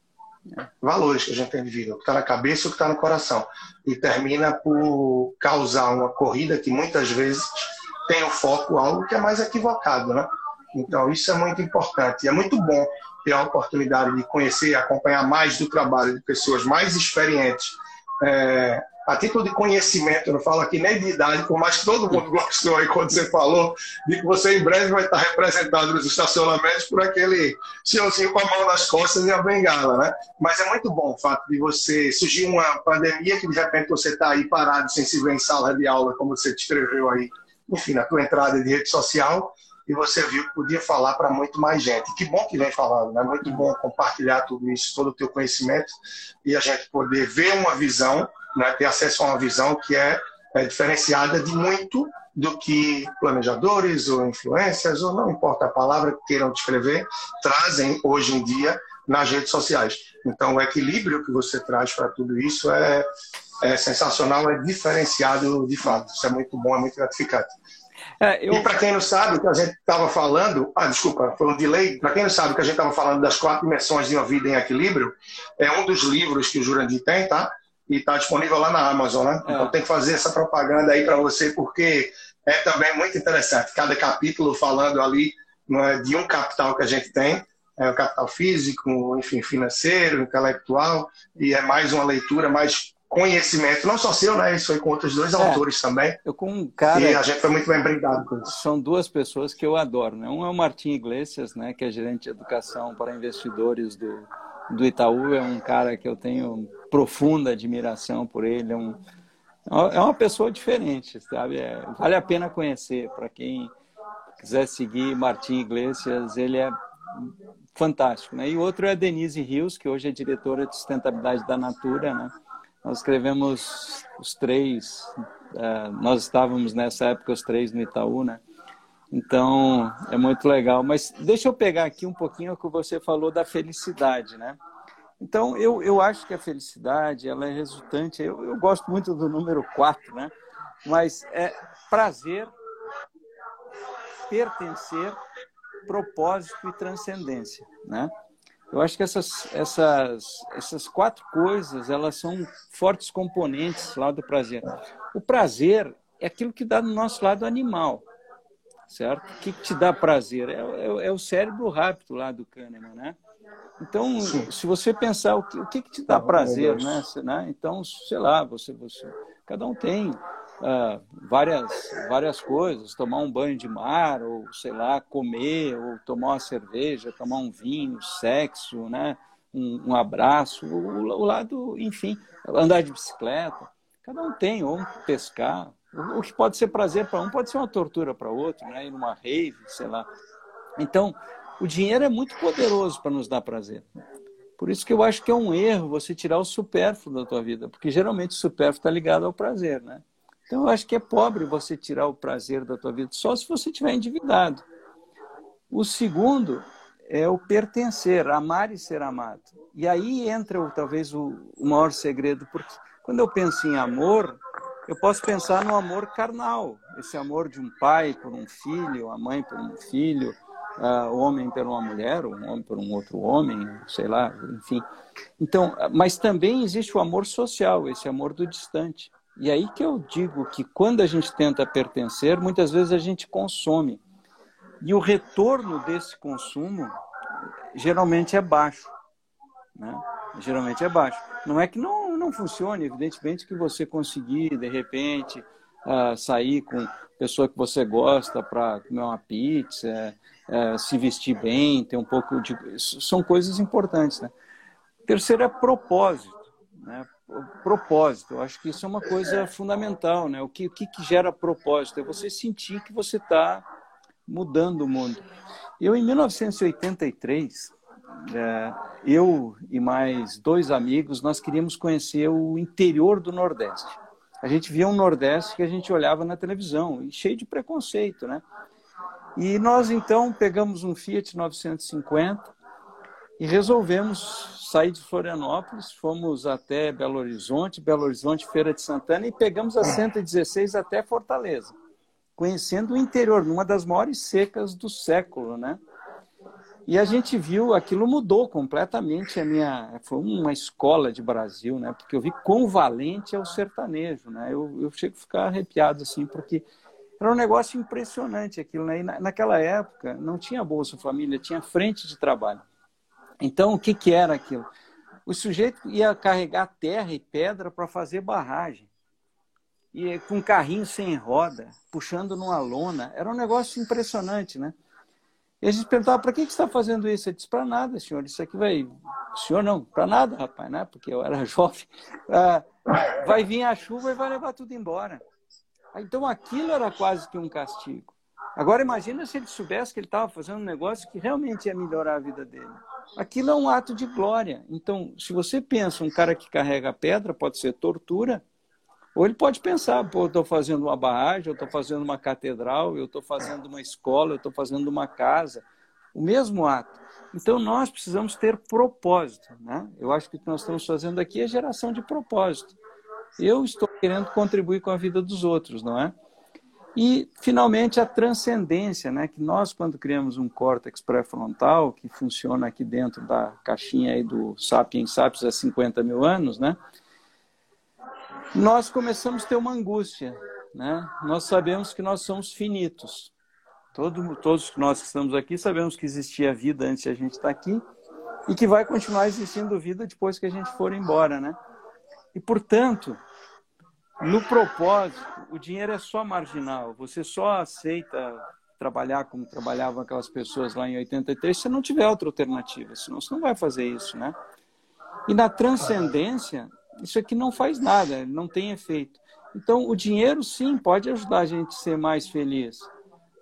valores que a gente tem vivido, o que está na cabeça e o que está no coração. E termina por causar uma corrida que muitas vezes tem o foco algo que é mais equivocado, né? Então, isso é muito importante. E é muito bom ter a oportunidade de conhecer e acompanhar mais do trabalho de pessoas mais experientes. É, a título de conhecimento, eu não falo aqui nem de idade, por mais que todo mundo gostou aí quando você falou de que você em breve vai estar representado nos estacionamentos por aquele senhorzinho com a mão nas costas e a bengala, né? Mas é muito bom o fato de você surgir uma pandemia que de repente você está aí parado sem se ver em sala de aula, como você descreveu aí, enfim, na tua entrada de rede social, e você viu que podia falar para muito mais gente. Que bom que vem falando, né? Muito bom compartilhar tudo isso, todo o teu conhecimento e a gente poder ver uma visão, né? ter acesso a uma visão que é, é diferenciada de muito do que planejadores ou influências, ou não importa a palavra que queiram descrever, trazem hoje em dia nas redes sociais. Então, o equilíbrio que você traz para tudo isso é, é sensacional, é diferenciado de fato. Isso é muito bom, é muito gratificante. É, eu... E para quem não sabe o que a gente estava falando, ah, desculpa, foi um delay. Para quem não sabe o que a gente estava falando das quatro dimensões de uma vida em equilíbrio, é um dos livros que o Jurandir tem, tá? E está disponível lá na Amazon, né? É. Então tem que fazer essa propaganda aí para você, porque é também muito interessante. Cada capítulo falando ali é, de um capital que a gente tem, é o capital físico, enfim, financeiro, intelectual, e é mais uma leitura mais conhecimento, não só seu, né? Isso foi com outros dois é, autores também. Eu com um cara. E a gente foi muito bem brindado com isso. São duas pessoas que eu adoro, né? Um é o Martim Iglesias, né? Que é gerente de educação para investidores do, do Itaú. É um cara que eu tenho profunda admiração por ele. É, um, é uma pessoa diferente, sabe? É, vale a pena conhecer. Para quem quiser seguir Martim Iglesias, ele é fantástico, né? E o outro é a Denise Rios, que hoje é diretora de sustentabilidade da Natura, né? Nós escrevemos os três, uh, nós estávamos nessa época os três no Itaú, né? Então, é muito legal. Mas deixa eu pegar aqui um pouquinho o que você falou da felicidade, né? Então, eu, eu acho que a felicidade, ela é resultante, eu, eu gosto muito do número 4, né? Mas é prazer, pertencer, propósito e transcendência, né? Eu acho que essas, essas, essas quatro coisas, elas são fortes componentes lá do prazer. O prazer é aquilo que dá no nosso lado animal, certo? O que, te dá prazer? É, é, é, o cérebro rápido lá do Kahneman, né? Então, Sim. se você pensar o que, o que, que te dá ah, prazer, né? né? Então, sei lá, você, você, cada um tem uh, várias, várias coisas, tomar um banho de mar, ou sei lá, comer, ou tomar uma cerveja, tomar um vinho, sexo, né? um, um abraço, o, o, lado, enfim, andar de bicicleta. Cada um tem, ou pescar. O, o que pode ser prazer para um pode ser uma tortura para outro, né? ir numa rave, sei lá. Então, o dinheiro é muito poderoso para nos dar prazer. Por isso que eu acho que é um erro você tirar o supérfluo da tua vida, porque geralmente o supérfluo está ligado ao prazer, né? Então, eu acho que é pobre você tirar o prazer da tua vida, só se você estiver endividado. O segundo é o pertencer, amar e ser amado. E aí entra talvez o, o maior segredo, porque quando eu penso em amor, eu posso pensar no amor carnal, esse amor de um pai por um filho, a mãe por um filho, o homem por uma mulher, um homem por um outro homem, sei lá, enfim. Então, mas também existe o amor social, esse amor do distante. E aí que eu digo que quando a gente tenta pertencer, muitas vezes a gente consome. E o retorno desse consumo geralmente é baixo. Né? Geralmente é baixo. Não é que não, não funcione, evidentemente que você conseguir, de repente, uh, sair com pessoa que você gosta para comer uma pizza, uh, se vestir bem, ter um pouco de. São coisas importantes. Né? Terceiro é propósito. Né? Propósito. Eu acho que isso é uma coisa fundamental, né? O que, o que, gera propósito? É você sentir que você está mudando o mundo. Eu, em 1983, é, eu e mais dois amigos, nós queríamos conhecer o interior do Nordeste. A gente via um Nordeste que a gente olhava na televisão, e cheio de preconceito, né? E nós, então, pegamos um Fiat 950 e resolvemos sair de Florianópolis, fomos até Belo Horizonte, Belo Horizonte, Feira de Santana e pegamos a 116 até Fortaleza, conhecendo o interior, numa das maiores secas do século, né? E a gente viu, aquilo mudou completamente a minha, foi uma escola de Brasil, né? Porque eu vi quão valente é o sertanejo, né? Eu, eu chego a ficar arrepiado assim, porque era um negócio impressionante aquilo, né? E naquela época não tinha Bolsa Família, tinha frente de trabalho. Então, o que, que era aquilo? O sujeito ia carregar terra e pedra para fazer barragem. E com um carrinho sem roda, puxando numa lona. Era um negócio impressionante, né? E a gente perguntava, para que, que você está fazendo isso? Ele disse, para nada, senhor. Isso aqui vai... Senhor não, para nada, rapaz, né? Porque eu era jovem. Ah, vai vir a chuva e vai levar tudo embora. Então aquilo era quase que um castigo. Agora imagina se ele soubesse que ele estava fazendo um negócio que realmente ia melhorar a vida dele. Aquilo é um ato de glória. Então, se você pensa um cara que carrega pedra, pode ser tortura, ou ele pode pensar, pô, eu estou fazendo uma barragem, eu estou fazendo uma catedral, eu estou fazendo uma escola, eu estou fazendo uma casa. O mesmo ato. Então, nós precisamos ter propósito. Né? Eu acho que o que nós estamos fazendo aqui é geração de propósito. Eu estou querendo contribuir com a vida dos outros, não é? E, finalmente, a transcendência, né? que nós, quando criamos um córtex pré-frontal, que funciona aqui dentro da caixinha aí do Sapiens Sapiens há 50 mil anos, né? nós começamos a ter uma angústia. Né? Nós sabemos que nós somos finitos. Todo, todos nós que estamos aqui sabemos que existia vida antes de a gente estar aqui e que vai continuar existindo vida depois que a gente for embora. Né? E, portanto, no propósito, o dinheiro é só marginal. Você só aceita trabalhar como trabalhavam aquelas pessoas lá em 83 se não tiver outra alternativa, senão você não vai fazer isso, né? E na transcendência, isso aqui não faz nada, não tem efeito. Então, o dinheiro, sim, pode ajudar a gente a ser mais feliz.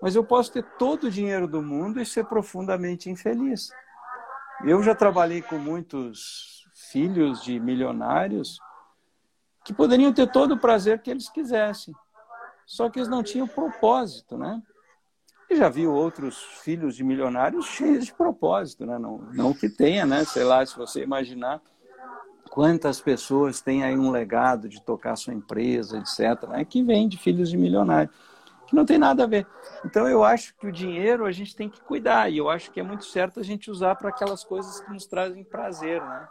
Mas eu posso ter todo o dinheiro do mundo e ser profundamente infeliz. Eu já trabalhei com muitos filhos de milionários que poderiam ter todo o prazer que eles quisessem. Só que eles não tinham propósito, né? E já viu outros filhos de milionários cheios de propósito, né? Não, não que tenha, né? Sei lá, se você imaginar quantas pessoas têm aí um legado de tocar sua empresa, etc., né? que vem de filhos de milionários, que não tem nada a ver. Então, eu acho que o dinheiro a gente tem que cuidar, e eu acho que é muito certo a gente usar para aquelas coisas que nos trazem prazer, né?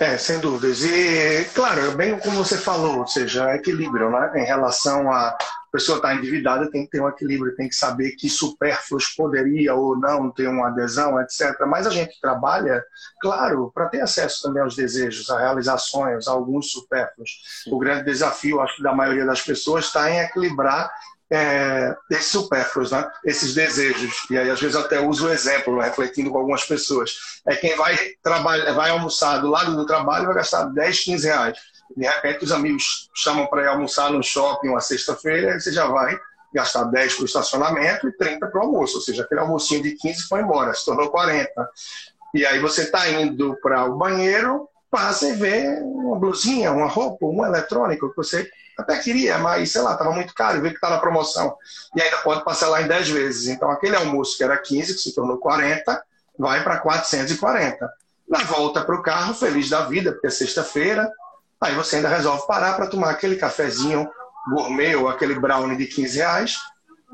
É, sem dúvidas. E, claro, bem como você falou, ou seja, equilíbrio, né? Em relação a a pessoa está endividada, tem que ter um equilíbrio, tem que saber que supérfluos poderia ou não ter uma adesão, etc. Mas a gente trabalha, claro, para ter acesso também aos desejos, a realizações, a alguns supérfluos. O grande desafio, acho que da maioria das pessoas, está em equilibrar é, esses supérfluos, né? esses desejos. E aí, às vezes, até uso o exemplo, refletindo com algumas pessoas. É quem vai, trabalhar, vai almoçar do lado do trabalho vai gastar 10, 15 reais de repente, os amigos chamam para ir almoçar no shopping uma sexta-feira, você já vai gastar 10 para o estacionamento e 30 para o almoço. Ou seja, aquele almocinho de 15 foi embora, se tornou 40. E aí você está indo para o banheiro, passa e vê uma blusinha, uma roupa, um eletrônico que você até queria, mas sei lá, estava muito caro, vê que está na promoção. E ainda pode lá em 10 vezes. Então aquele almoço que era 15, que se tornou 40, vai para 440. Na volta para o carro, feliz da vida, porque é sexta-feira, Aí você ainda resolve parar para tomar aquele cafezinho gourmet ou aquele brownie de 15 reais.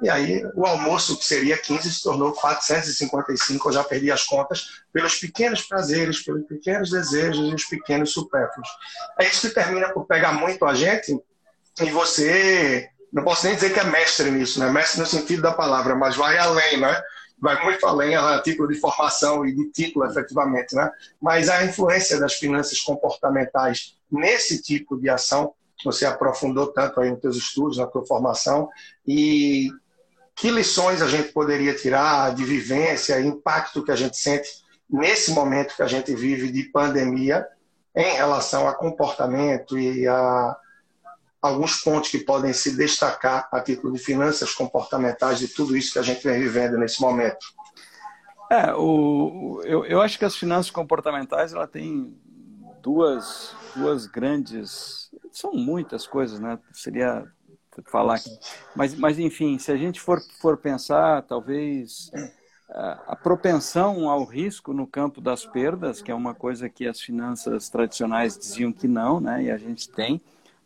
E aí o almoço, que seria 15, se tornou 455. Eu já perdi as contas pelos pequenos prazeres, pelos pequenos desejos e os pequenos supérfluos. É isso que termina por pegar muito a gente. E você, não posso nem dizer que é mestre nisso, né? Mestre no sentido da palavra, mas vai além, né? vai muito além a título de formação e de título, efetivamente, né? Mas a influência das finanças comportamentais nesse tipo de ação, você aprofundou tanto aí nos seus estudos, na tua formação, e que lições a gente poderia tirar de vivência, impacto que a gente sente nesse momento que a gente vive de pandemia em relação a comportamento e a alguns pontos que podem se destacar a título de finanças comportamentais de tudo isso que a gente vem vivendo nesse momento? É, o, eu, eu acho que as finanças comportamentais ela tem duas, duas grandes. São muitas coisas, né? Seria falar aqui. Mas, mas, enfim, se a gente for, for pensar, talvez a propensão ao risco no campo das perdas, que é uma coisa que as finanças tradicionais diziam que não, né? E a gente tem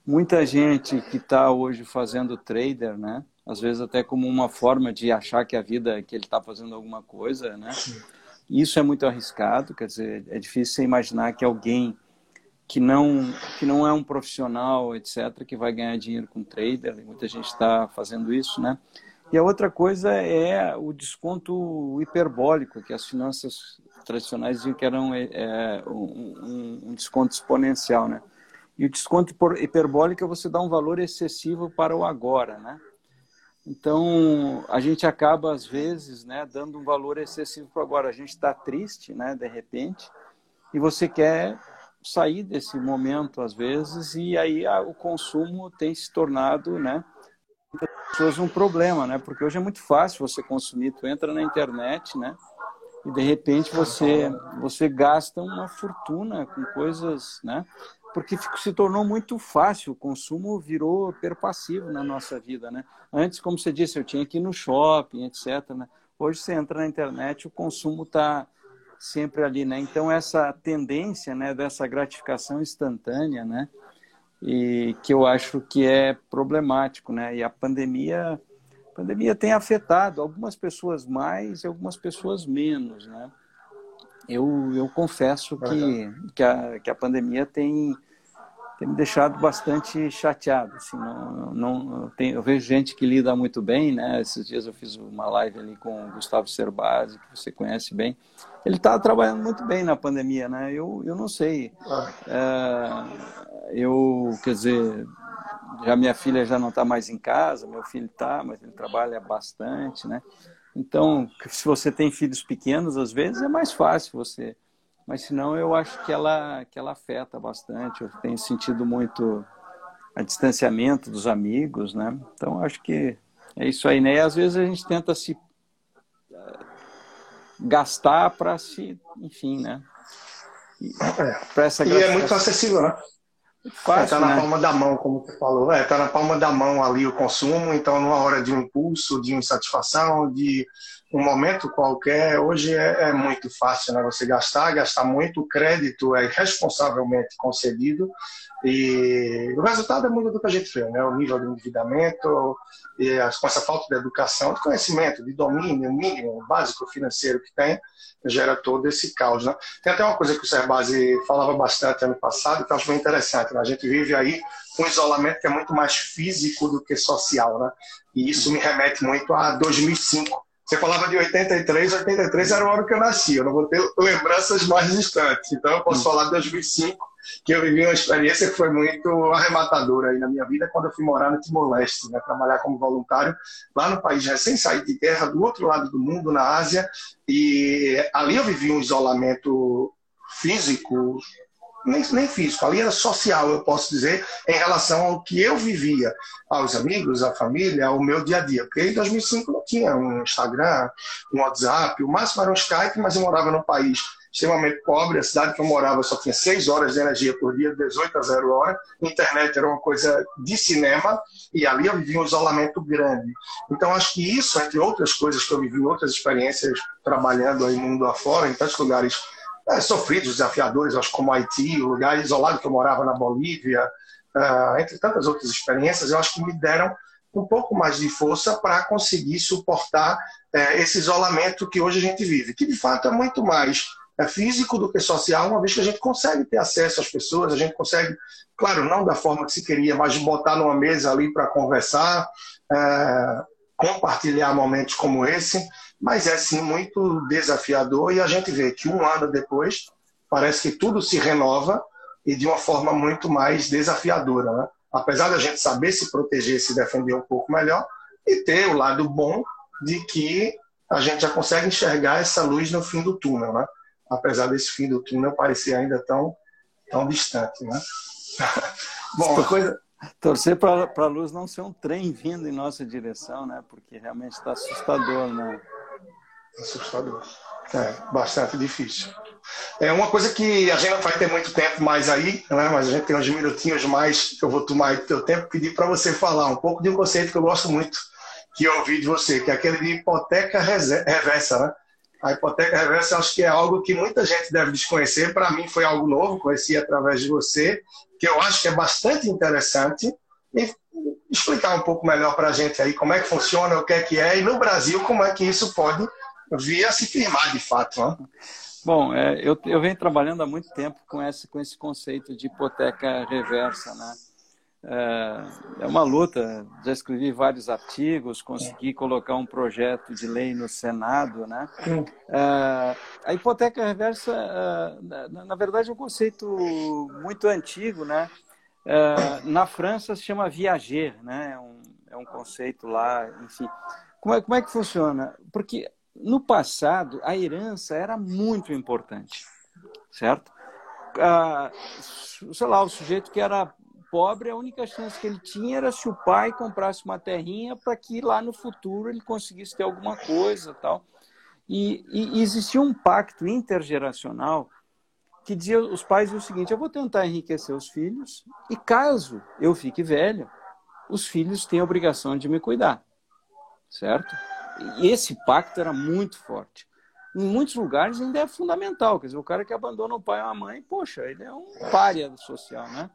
muita gente que está hoje fazendo trader, né? Às vezes até como uma forma de achar que a vida que ele está fazendo alguma coisa, né? Isso é muito arriscado, quer dizer, é difícil você imaginar que alguém que não que não é um profissional, etc, que vai ganhar dinheiro com trader. Muita gente está fazendo isso, né? E a outra coisa é o desconto hiperbólico que as finanças tradicionais diziam que era um, é, um, um desconto exponencial, né? E o desconto hiperbólico é você dar um valor excessivo para o agora, né? Então, a gente acaba, às vezes, né, dando um valor excessivo para agora. A gente está triste, né, de repente, e você quer sair desse momento, às vezes, e aí o consumo tem se tornado, né, pessoas um problema, né? Porque hoje é muito fácil você consumir. Tu entra na internet, né? E de repente você você gasta uma fortuna com coisas, né? Porque se tornou muito fácil, o consumo virou perpassivo na nossa vida, né? Antes, como você disse, eu tinha que ir no shopping, etc. Né? Hoje você entra na internet, o consumo está sempre ali, né? Então essa tendência, né, dessa gratificação instantânea, né, e que eu acho que é problemático, né? E a pandemia, a pandemia tem afetado algumas pessoas mais e algumas pessoas menos, né? Eu, eu confesso que, que, a, que a pandemia tem, tem me deixado bastante chateado. Assim, não, não, tem, eu vejo gente que lida muito bem, né? Esses dias eu fiz uma live ali com o Gustavo Cerbasi, que você conhece bem. Ele está trabalhando muito bem na pandemia, né? Eu, eu não sei. É, eu, quer dizer, já minha filha já não está mais em casa, meu filho está, mas ele trabalha bastante, né? Então, se você tem filhos pequenos, às vezes é mais fácil você. Mas senão eu acho que ela, que ela afeta bastante. Eu tenho sentido muito a distanciamento dos amigos, né? Então acho que é isso aí, né? E às vezes a gente tenta se uh, gastar para se, enfim, né? É. Essa e é muito acessível, né? Fácil, está na né? palma da mão, como você falou. Está é, na palma da mão ali o consumo, então numa hora de um impulso, de insatisfação, de um momento qualquer, hoje é, é, muito fácil né? você gastar, gastar muito, o crédito é responsavelmente concedido e o resultado é muito do que a gente vê, né? o nível de endividamento, e com essa falta de educação, de conhecimento, de domínio mínimo, básico financeiro que tem, gera todo esse caos. Né? Tem até uma coisa que o Serbasi falava bastante ano passado, que eu acho bem interessante. Né? A gente vive aí um isolamento que é muito mais físico do que social. Né? E isso me remete muito a 2005. Você falava de 83, 83 era o ano que eu nasci, eu não vou ter lembranças mais distantes. Então eu posso falar de 2005, que eu vivi uma experiência que foi muito arrematadora aí na minha vida quando eu fui morar no Timor-Leste, né, trabalhar como voluntário lá no país recém saído de guerra, do outro lado do mundo, na Ásia, e ali eu vivi um isolamento físico, nem, nem físico, ali era social, eu posso dizer, em relação ao que eu vivia, aos amigos, à família, ao meu dia a dia. Porque em 2005 não tinha um Instagram, um WhatsApp, o máximo era um Skype, mas eu morava num país extremamente pobre. A cidade que eu morava só tinha 6 horas de energia por dia, 18 a 0 hora. Internet era uma coisa de cinema e ali eu vivia um isolamento grande. Então, acho que isso, entre outras coisas que eu vivi, outras experiências trabalhando aí mundo afora, em tantos lugares é, sofridos, desafiadores, acho como Haiti, o lugar isolado que eu morava na Bolívia, uh, entre tantas outras experiências, eu acho que me deram um pouco mais de força para conseguir suportar uh, esse isolamento que hoje a gente vive, que de fato é muito mais é físico do que social, uma vez que a gente consegue ter acesso às pessoas, a gente consegue, claro, não da forma que se queria, mas botar numa mesa ali para conversar, é, compartilhar momentos como esse, mas é sim muito desafiador e a gente vê que um ano depois parece que tudo se renova e de uma forma muito mais desafiadora, né? apesar da gente saber se proteger, se defender um pouco melhor e ter o lado bom de que a gente já consegue enxergar essa luz no fim do túnel, né? apesar desse fim do túnel parecer ainda tão, tão distante. Né? Bom, coisa... Torcer para a luz não ser um trem vindo em nossa direção, né? Porque realmente está assustador, né? Assustador. É, bastante difícil. É uma coisa que a gente não vai ter muito tempo mais aí, né? mas a gente tem uns minutinhos mais que eu vou tomar do teu tempo pedir para você falar um pouco de um conceito que eu gosto muito que eu ouvi de você, que é aquele de hipoteca reversa, né? A hipoteca reversa acho que é algo que muita gente deve desconhecer. Para mim foi algo novo, conheci através de você, que eu acho que é bastante interessante. E explicar um pouco melhor para a gente aí como é que funciona, o que é que é, e no Brasil como é que isso pode vir a se firmar de fato. Né? Bom, é, eu, eu venho trabalhando há muito tempo com esse, com esse conceito de hipoteca reversa, né? É, é uma luta. Já escrevi vários artigos, consegui colocar um projeto de lei no Senado, né? É, a hipoteca reversa, é, na verdade, é um conceito muito antigo, né? É, na França se chama viager, né? É um, é um conceito lá, enfim. Como é, como é que funciona? Porque no passado a herança era muito importante, certo? Ah, sei lá, o sujeito que era pobre, a única chance que ele tinha era se o pai comprasse uma terrinha para que lá no futuro ele conseguisse ter alguma coisa tal. E, e, existia um pacto intergeracional que dizia os pais o seguinte: eu vou tentar enriquecer os filhos e caso eu fique velho, os filhos têm a obrigação de me cuidar, certo? Esse pacto era muito forte. Em muitos lugares ainda é fundamental, quer dizer, o cara que abandona o pai ou a mãe, poxa, ele é um pária social, né?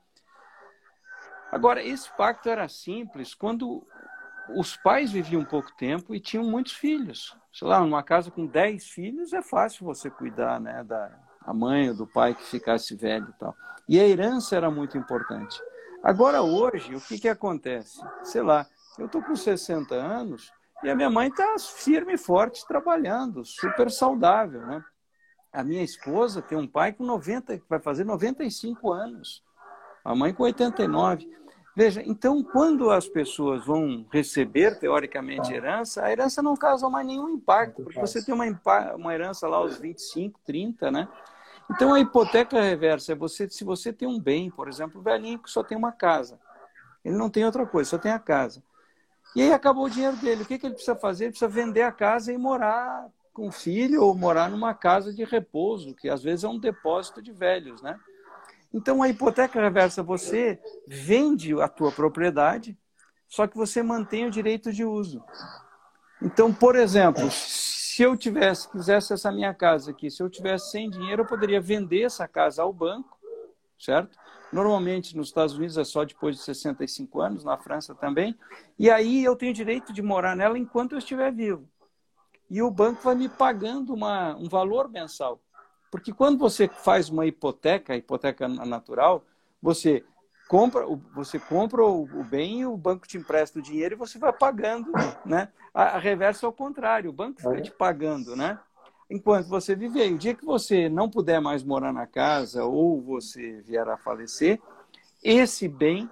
Agora, esse pacto era simples quando os pais viviam pouco tempo e tinham muitos filhos. Sei lá, numa casa com 10 filhos é fácil você cuidar né, da a mãe ou do pai que ficasse velho e tal. E a herança era muito importante. Agora, hoje, o que, que acontece? Sei lá, eu estou com 60 anos e a minha mãe está firme e forte trabalhando, super saudável, né? A minha esposa tem um pai com 90, que vai fazer 95 anos. A mãe com 89. Veja, então, quando as pessoas vão receber, teoricamente, herança, a herança não causa mais nenhum impacto, porque você tem uma, uma herança lá aos 25, 30, né? Então, a hipoteca reversa é você, se você tem um bem, por exemplo, o velhinho que só tem uma casa, ele não tem outra coisa, só tem a casa. E aí acabou o dinheiro dele. O que, que ele precisa fazer? Ele precisa vender a casa e morar com filho ou morar numa casa de repouso, que às vezes é um depósito de velhos, né? Então a hipoteca reversa você vende a tua propriedade, só que você mantém o direito de uso. Então, por exemplo, se eu tivesse, quisesse essa minha casa aqui, se eu tivesse sem dinheiro, eu poderia vender essa casa ao banco, certo? Normalmente nos Estados Unidos é só depois de 65 anos, na França também. E aí eu tenho direito de morar nela enquanto eu estiver vivo. E o banco vai me pagando uma, um valor mensal. Porque quando você faz uma hipoteca, hipoteca natural, você compra, você compra o bem e o banco te empresta o dinheiro e você vai pagando, né? A, a reversa é o contrário, o banco fica te pagando, né? Enquanto você viver. O dia que você não puder mais morar na casa ou você vier a falecer, esse bem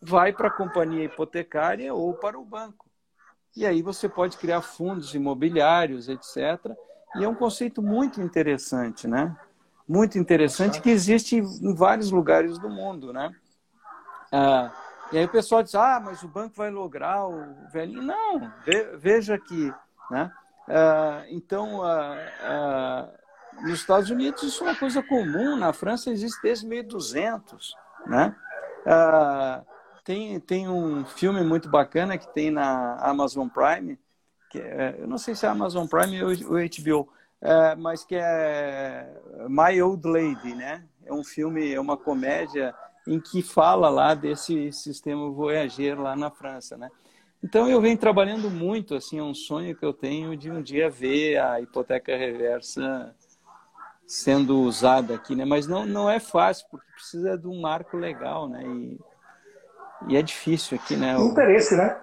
vai para a companhia hipotecária ou para o banco. E aí você pode criar fundos imobiliários, etc. E é um conceito muito interessante, né? Muito interessante que existe em vários lugares do mundo, né? Ah, e aí o pessoal diz, ah, mas o banco vai lograr o velhinho. Não, veja que, né? Ah, então, ah, ah, nos Estados Unidos isso é uma coisa comum, na França existe desde 1200, né? Tem, tem um filme muito bacana que tem na Amazon Prime, que é, eu não sei se é Amazon Prime ou, HBO, é, mas que é My Old Lady, né? É um filme, é uma comédia em que fala lá desse sistema Voyager lá na França, né? Então eu venho trabalhando muito, assim, é um sonho que eu tenho de um dia ver a hipoteca reversa sendo usada aqui, né? Mas não, não é fácil, porque precisa de um marco legal, né? E, e é difícil aqui, né? Interesse, né?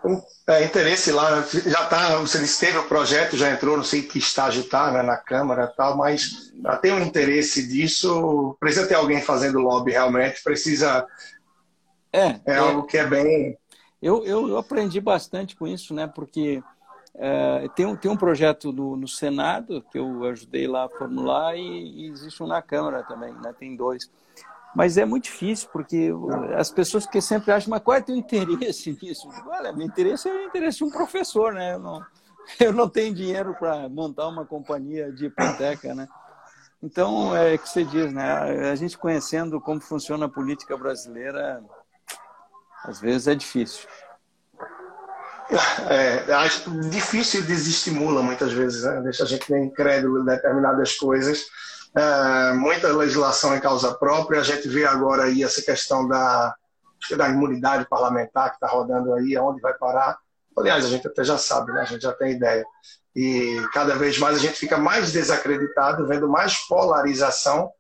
É, interesse lá, já tá, você teve o projeto, já entrou, não sei que estágio está né, na Câmara e tal, mas ter um interesse disso, precisa ter alguém fazendo lobby realmente, precisa. É, é, é algo que é bem. Eu, eu, eu, aprendi bastante com isso, né? Porque é, tem, um, tem um projeto no, Senado que eu ajudei lá a formular e, e existe um na Câmara também, né? Tem dois. Mas é muito difícil, porque as pessoas que sempre acham, mas qual é o teu interesse nisso? Olha, meu interesse é o interesse de um professor, né? Eu não, eu não tenho dinheiro para montar uma companhia de hipoteca, né? Então, é o que você diz, né? A gente conhecendo como funciona a política brasileira, às vezes é difícil. É, acho difícil desestimula muitas vezes, né? deixa a gente incrédulo em determinadas coisas é, muita legislação em causa própria. A gente vê agora aí essa questão da, da imunidade parlamentar que está rodando aí, aonde vai parar. Aliás, a gente até já sabe, né? a gente já tem ideia. E cada vez mais a gente fica mais desacreditado, vendo mais polarização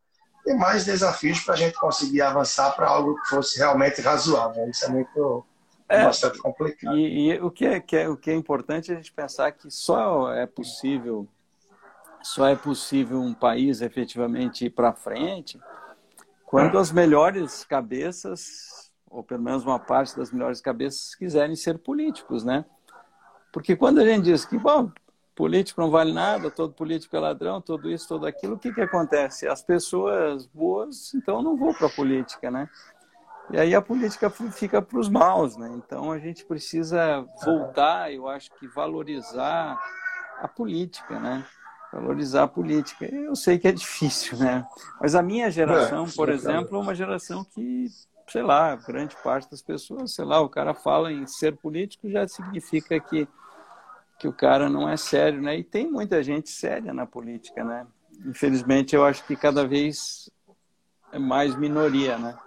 e mais desafios para a gente conseguir avançar para algo que fosse realmente razoável. Isso é muito é, bastante complicado. E, e o, que é, que é, o que é importante é a gente pensar que só é possível só é possível um país efetivamente ir para frente quando as melhores cabeças, ou pelo menos uma parte das melhores cabeças, quiserem ser políticos, né? Porque quando a gente diz que, bom, político não vale nada, todo político é ladrão, tudo isso, tudo aquilo, o que, que acontece? As pessoas boas, então, não vão para a política, né? E aí a política fica para os maus, né? Então a gente precisa voltar, eu acho que valorizar a política, né? valorizar a política. Eu sei que é difícil, né? Mas a minha geração, é, por exemplo, é uma geração que, sei lá, grande parte das pessoas, sei lá, o cara fala em ser político já significa que que o cara não é sério, né? E tem muita gente séria na política, né? Infelizmente, eu acho que cada vez é mais minoria, né?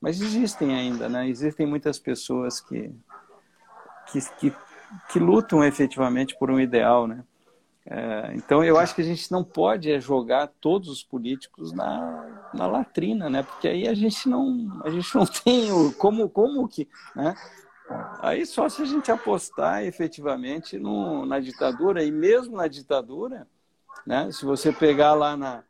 Mas existem ainda, né? Existem muitas pessoas que que, que, que lutam efetivamente por um ideal, né? É, então eu acho que a gente não pode é, jogar todos os políticos na, na latrina, né? Porque aí a gente não a gente não tem o como como que, né? Aí só se a gente apostar efetivamente no, na ditadura e mesmo na ditadura, né? Se você pegar lá na,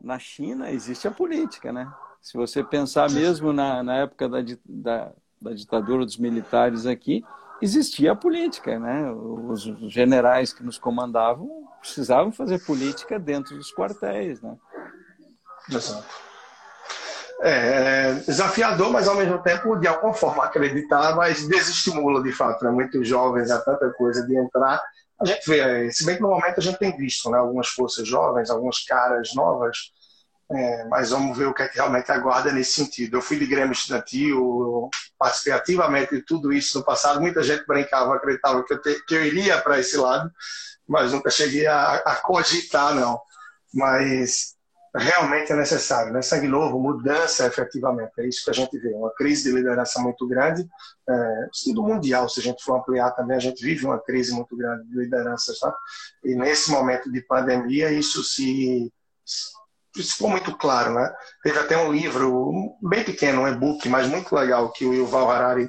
na China existe a política, né? Se você pensar mesmo na, na época da, da, da ditadura dos militares aqui, existia a política, né? Os generais que nos comandavam precisavam fazer política dentro dos quartéis, né? Exato. É, é desafiador, mas ao mesmo tempo, de alguma forma, acreditar, mas desestimula de fato. Né? Muitos jovens, há tanta coisa de entrar, a gente vê, se bem que no momento a gente tem visto né, algumas forças jovens, algumas caras novas, é, mas vamos ver o que é que realmente aguarda nesse sentido. Eu fui de Grêmio Estudantil, participei ativamente de tudo isso no passado. Muita gente brincava, acreditava que eu, te, que eu iria para esse lado, mas nunca cheguei a, a cogitar, não. Mas realmente é necessário, né? Sangue novo, mudança efetivamente. É isso que a gente vê, uma crise de liderança muito grande, é, do mundial, se a gente for ampliar também, a gente vive uma crise muito grande de lideranças, tá? E nesse momento de pandemia, isso se isso ficou muito claro, né? Teve até um livro bem pequeno, um e-book, mas muito legal que o Yuval Harari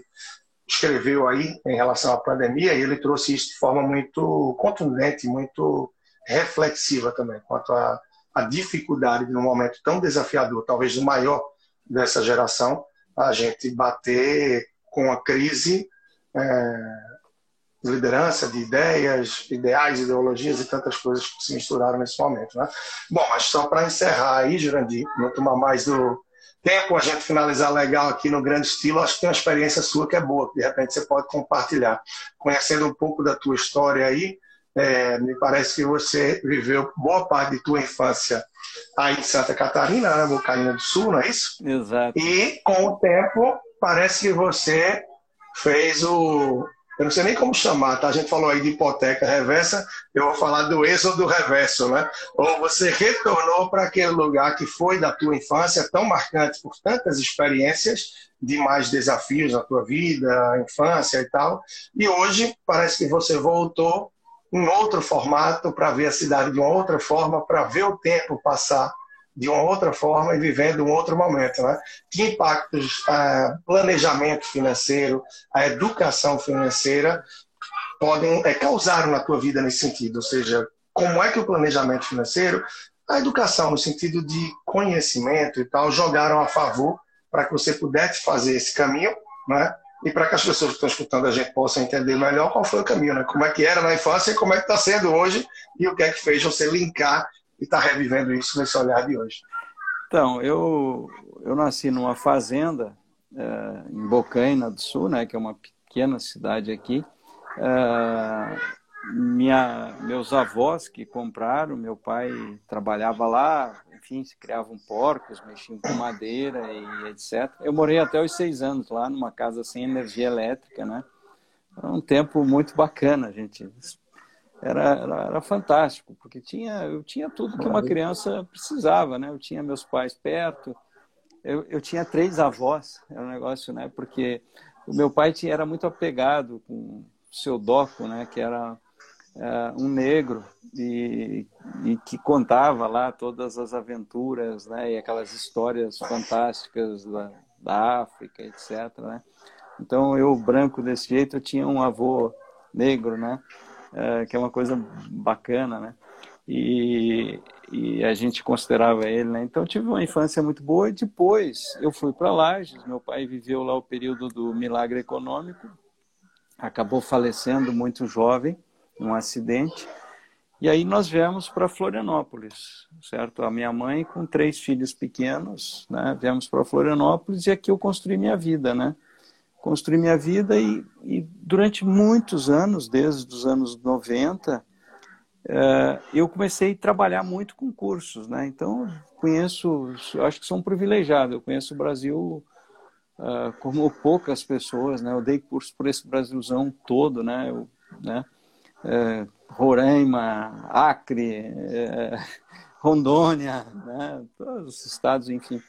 escreveu aí em relação à pandemia e ele trouxe isso de forma muito contundente, muito reflexiva também, quanto à, à dificuldade de um momento tão desafiador, talvez o maior dessa geração, a gente bater com a crise é, de liderança, de ideias, ideais, ideologias e tantas coisas que se misturaram nesse momento. Né? Bom, mas só para encerrar aí, Jurandir, não tomar mais do tempo, a gente finalizar legal aqui no grande estilo, acho que tem uma experiência sua que é boa, que de repente você pode compartilhar. Conhecendo um pouco da tua história aí, é, me parece que você viveu boa parte de tua infância aí em Santa Catarina, na né, Bocaina do Sul, não é isso? Exato. E com o tempo, parece que você fez o, eu não sei nem como chamar, tá? A gente falou aí de hipoteca reversa, eu vou falar do êxodo reverso, né? Ou você retornou para aquele lugar que foi da tua infância, tão marcante por tantas experiências, de mais desafios na tua vida, infância e tal, e hoje parece que você voltou em outro formato para ver a cidade de uma outra forma, para ver o tempo passar de uma outra forma e vivendo um outro momento. Né? Que impactos a planejamento financeiro, a educação financeira podem é, causar na tua vida nesse sentido? Ou seja, como é que o planejamento financeiro, a educação no sentido de conhecimento e tal, jogaram a favor para que você pudesse fazer esse caminho, né? E para que as pessoas que estão escutando a gente possam entender melhor qual foi o caminho, né? Como é que era na infância e como é que está sendo hoje e o que é que fez você linkar e está revivendo isso nesse olhar de hoje? Então, eu, eu nasci numa fazenda é, em Bocaina do Sul, né, que é uma pequena cidade aqui. É, minha, meus avós que compraram, meu pai trabalhava lá, enfim, se criavam porcos, mexiam com madeira e etc. Eu morei até os seis anos lá, numa casa sem energia elétrica, né? Era um tempo muito bacana, gente era, era, era, fantástico, porque tinha, eu tinha tudo que uma criança precisava, né? Eu tinha meus pais perto, eu, eu tinha três avós, era um negócio, né? Porque o meu pai tinha, era muito apegado com o seu doco, né? Que era é, um negro e, e, que contava lá todas as aventuras, né? E aquelas histórias fantásticas da, da África, etc, né? Então, eu, branco desse jeito, eu tinha um avô negro, né? é, que é uma coisa bacana, né? E, e a gente considerava ele, né? Então tive uma infância muito boa e depois eu fui para Lages, meu pai viveu lá o período do milagre econômico, acabou falecendo muito jovem, num acidente, e aí nós viemos para Florianópolis, certo? A minha mãe com três filhos pequenos, né? Viemos para Florianópolis e aqui eu construí minha vida, né? construir minha vida e, e, durante muitos anos, desde os anos 90, é, eu comecei a trabalhar muito com cursos, né? Então, conheço, acho que sou um privilegiado, eu conheço o Brasil uh, como poucas pessoas, né? Eu dei curso por esse Brasilzão todo, né? Eu, né? É, Roraima, Acre, é, Rondônia, né? todos os estados, enfim.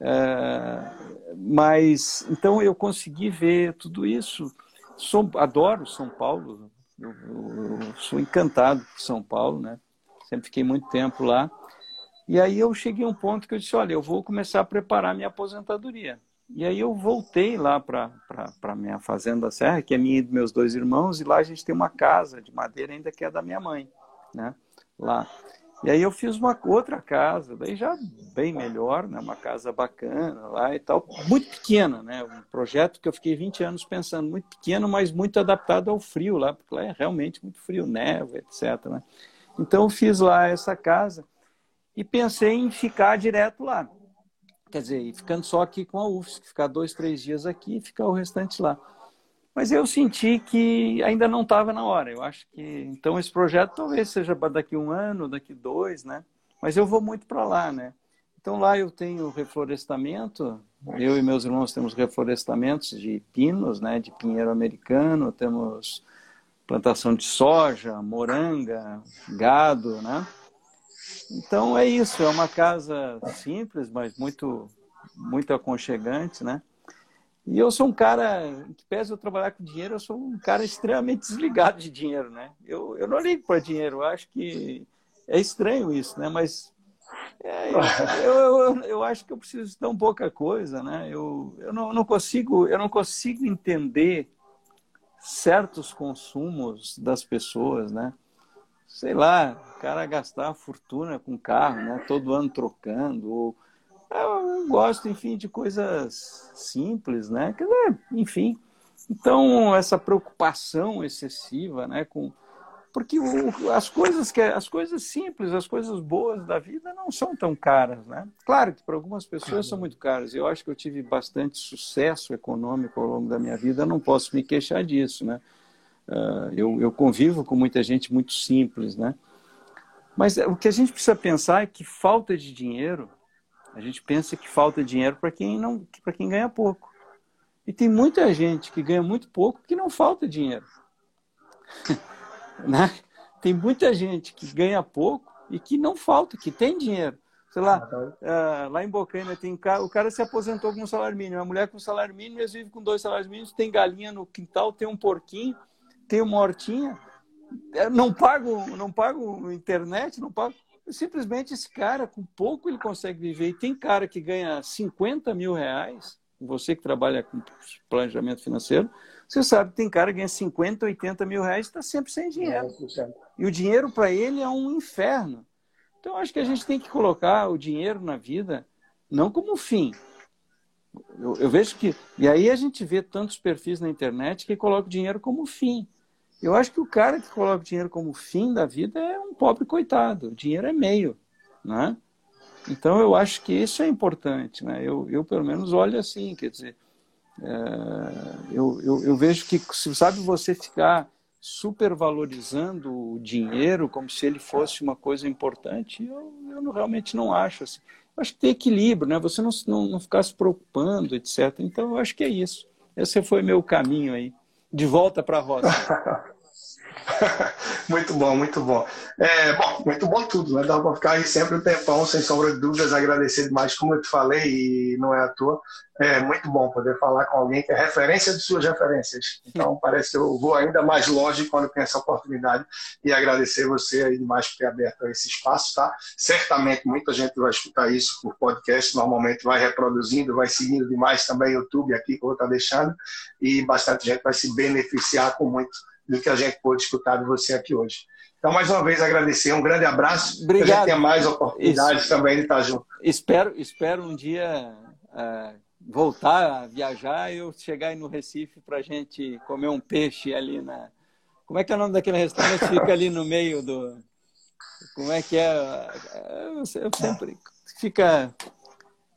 É, mas então eu consegui ver tudo isso. Sou, adoro São Paulo, eu, eu, eu, sou encantado por São Paulo, né? Sempre fiquei muito tempo lá. E aí eu cheguei a um ponto que eu disse, olha, eu vou começar a preparar minha aposentadoria. E aí eu voltei lá para a minha fazenda Serra, que é minha e dos meus dois irmãos, e lá a gente tem uma casa de madeira ainda que é da minha mãe, né? Lá. E aí eu fiz uma outra casa, daí já bem melhor, né? uma casa bacana lá e tal, muito pequena, né? Um projeto que eu fiquei 20 anos pensando, muito pequeno, mas muito adaptado ao frio lá, porque lá é realmente muito frio, neve, etc. Né? Então eu fiz lá essa casa e pensei em ficar direto lá. Quer dizer, ficando só aqui com a UFSC, ficar dois, três dias aqui e ficar o restante lá. Mas eu senti que ainda não estava na hora. Eu acho que então esse projeto talvez seja daqui um ano, daqui dois, né? Mas eu vou muito para lá, né? Então lá eu tenho reflorestamento. Eu e meus irmãos temos reflorestamentos de pinos, né? De pinheiro americano. Temos plantação de soja, moranga, gado, né? Então é isso. É uma casa simples, mas muito muito aconchegante, né? E eu sou um cara, que pese eu trabalhar com dinheiro, eu sou um cara extremamente desligado de dinheiro, né? Eu, eu não ligo para dinheiro, eu acho que é estranho isso, né? Mas é, eu, eu, eu, acho que eu preciso de tão pouca coisa, né? Eu, eu não, não consigo eu não consigo entender certos consumos das pessoas, né? Sei lá, cara gastar fortuna com carro, né? Todo ano trocando, ou eu gosto, enfim, de coisas simples, né? Enfim, então essa preocupação excessiva, né? Com porque o, as coisas que as coisas simples, as coisas boas da vida não são tão caras, né? Claro que para algumas pessoas são muito caras. Eu acho que eu tive bastante sucesso econômico ao longo da minha vida. Não posso me queixar disso, né? Uh, eu, eu convivo com muita gente muito simples, né? Mas o que a gente precisa pensar é que falta de dinheiro a gente pensa que falta dinheiro para quem não, para quem ganha pouco. E tem muita gente que ganha muito pouco que não falta dinheiro. né? Tem muita gente que ganha pouco e que não falta, que tem dinheiro. Sei lá, uh, lá em Bocaina tem o cara se aposentou com um salário mínimo, a mulher com um salário mínimo, eles vivem com dois salários mínimos, tem galinha no quintal, tem um porquinho, tem uma hortinha, não pago, não pago internet, não pago simplesmente esse cara, com pouco ele consegue viver. E tem cara que ganha 50 mil reais, você que trabalha com planejamento financeiro, você sabe que tem cara que ganha 50, 80 mil reais e está sempre sem dinheiro. E o dinheiro para ele é um inferno. Então, acho que a gente tem que colocar o dinheiro na vida não como fim. Eu, eu vejo que. E aí a gente vê tantos perfis na internet que colocam o dinheiro como fim. Eu acho que o cara que coloca o dinheiro como fim da vida é um pobre coitado. O dinheiro é meio, né? Então eu acho que isso é importante, né? Eu, eu pelo menos olho assim, quer dizer, é, eu, eu, eu, vejo que se sabe você ficar supervalorizando o dinheiro como se ele fosse uma coisa importante, eu, eu não, realmente não acho assim. Eu acho que tem equilíbrio, né? Você não, não, não ficar se preocupando, etc. Então eu acho que é isso. Esse foi meu caminho aí de volta para a roça. muito bom, muito bom. É, bom, muito bom tudo, né? Dá para ficar aí sempre um tempão, sem sombra de dúvidas, agradecer demais, como eu te falei, e não é à toa. É muito bom poder falar com alguém que é referência de suas referências. Então, parece que eu vou ainda mais longe quando tenho essa oportunidade e agradecer você aí demais por ter aberto esse espaço, tá? Certamente muita gente vai escutar isso por podcast, normalmente vai reproduzindo, vai seguindo demais também o YouTube aqui que eu vou estar deixando e bastante gente vai se beneficiar com muito do que a gente pôde escutar de você aqui hoje. Então, mais uma vez, agradecer. Um grande abraço. Obrigado. Que a gente tenha mais oportunidades Isso. também de estar junto. Espero, espero um dia uh, voltar a viajar e eu chegar aí no Recife para a gente comer um peixe ali na. Como é que é o nome daquele restaurante? Fica ali no meio do. Como é que é? Eu sempre. Fica.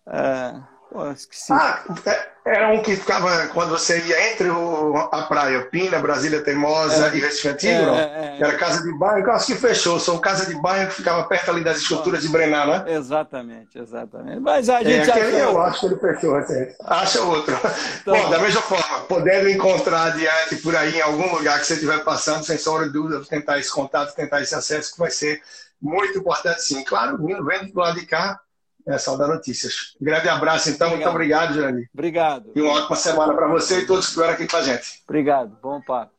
Uh, Pô, esqueci. Ah, é, era um que ficava quando você ia entre o, a praia, Pina, Brasília Teimosa é, e Recife Antigo, é, é, é, Era casa de banho, que eu acho que fechou. São casa de banho que ficava perto ali das esculturas de Brenar, né? Exatamente, exatamente. Mas a gente aquele, Eu acho que ele fechou, assim. Acha outro. Então, Bom, da mesma forma, podendo encontrar adiante por aí em algum lugar que você estiver passando, sem sombra de dúvida, tentar esse contato, tentar esse acesso, que vai ser muito importante, sim. Claro, vindo, vendo do lado de cá, é, Sal da Notícias. Um grande abraço, então. Obrigado. Muito obrigado, Jani. Obrigado. E uma ótima semana para você e todos que estiveram aqui com a gente. Obrigado. Bom papo.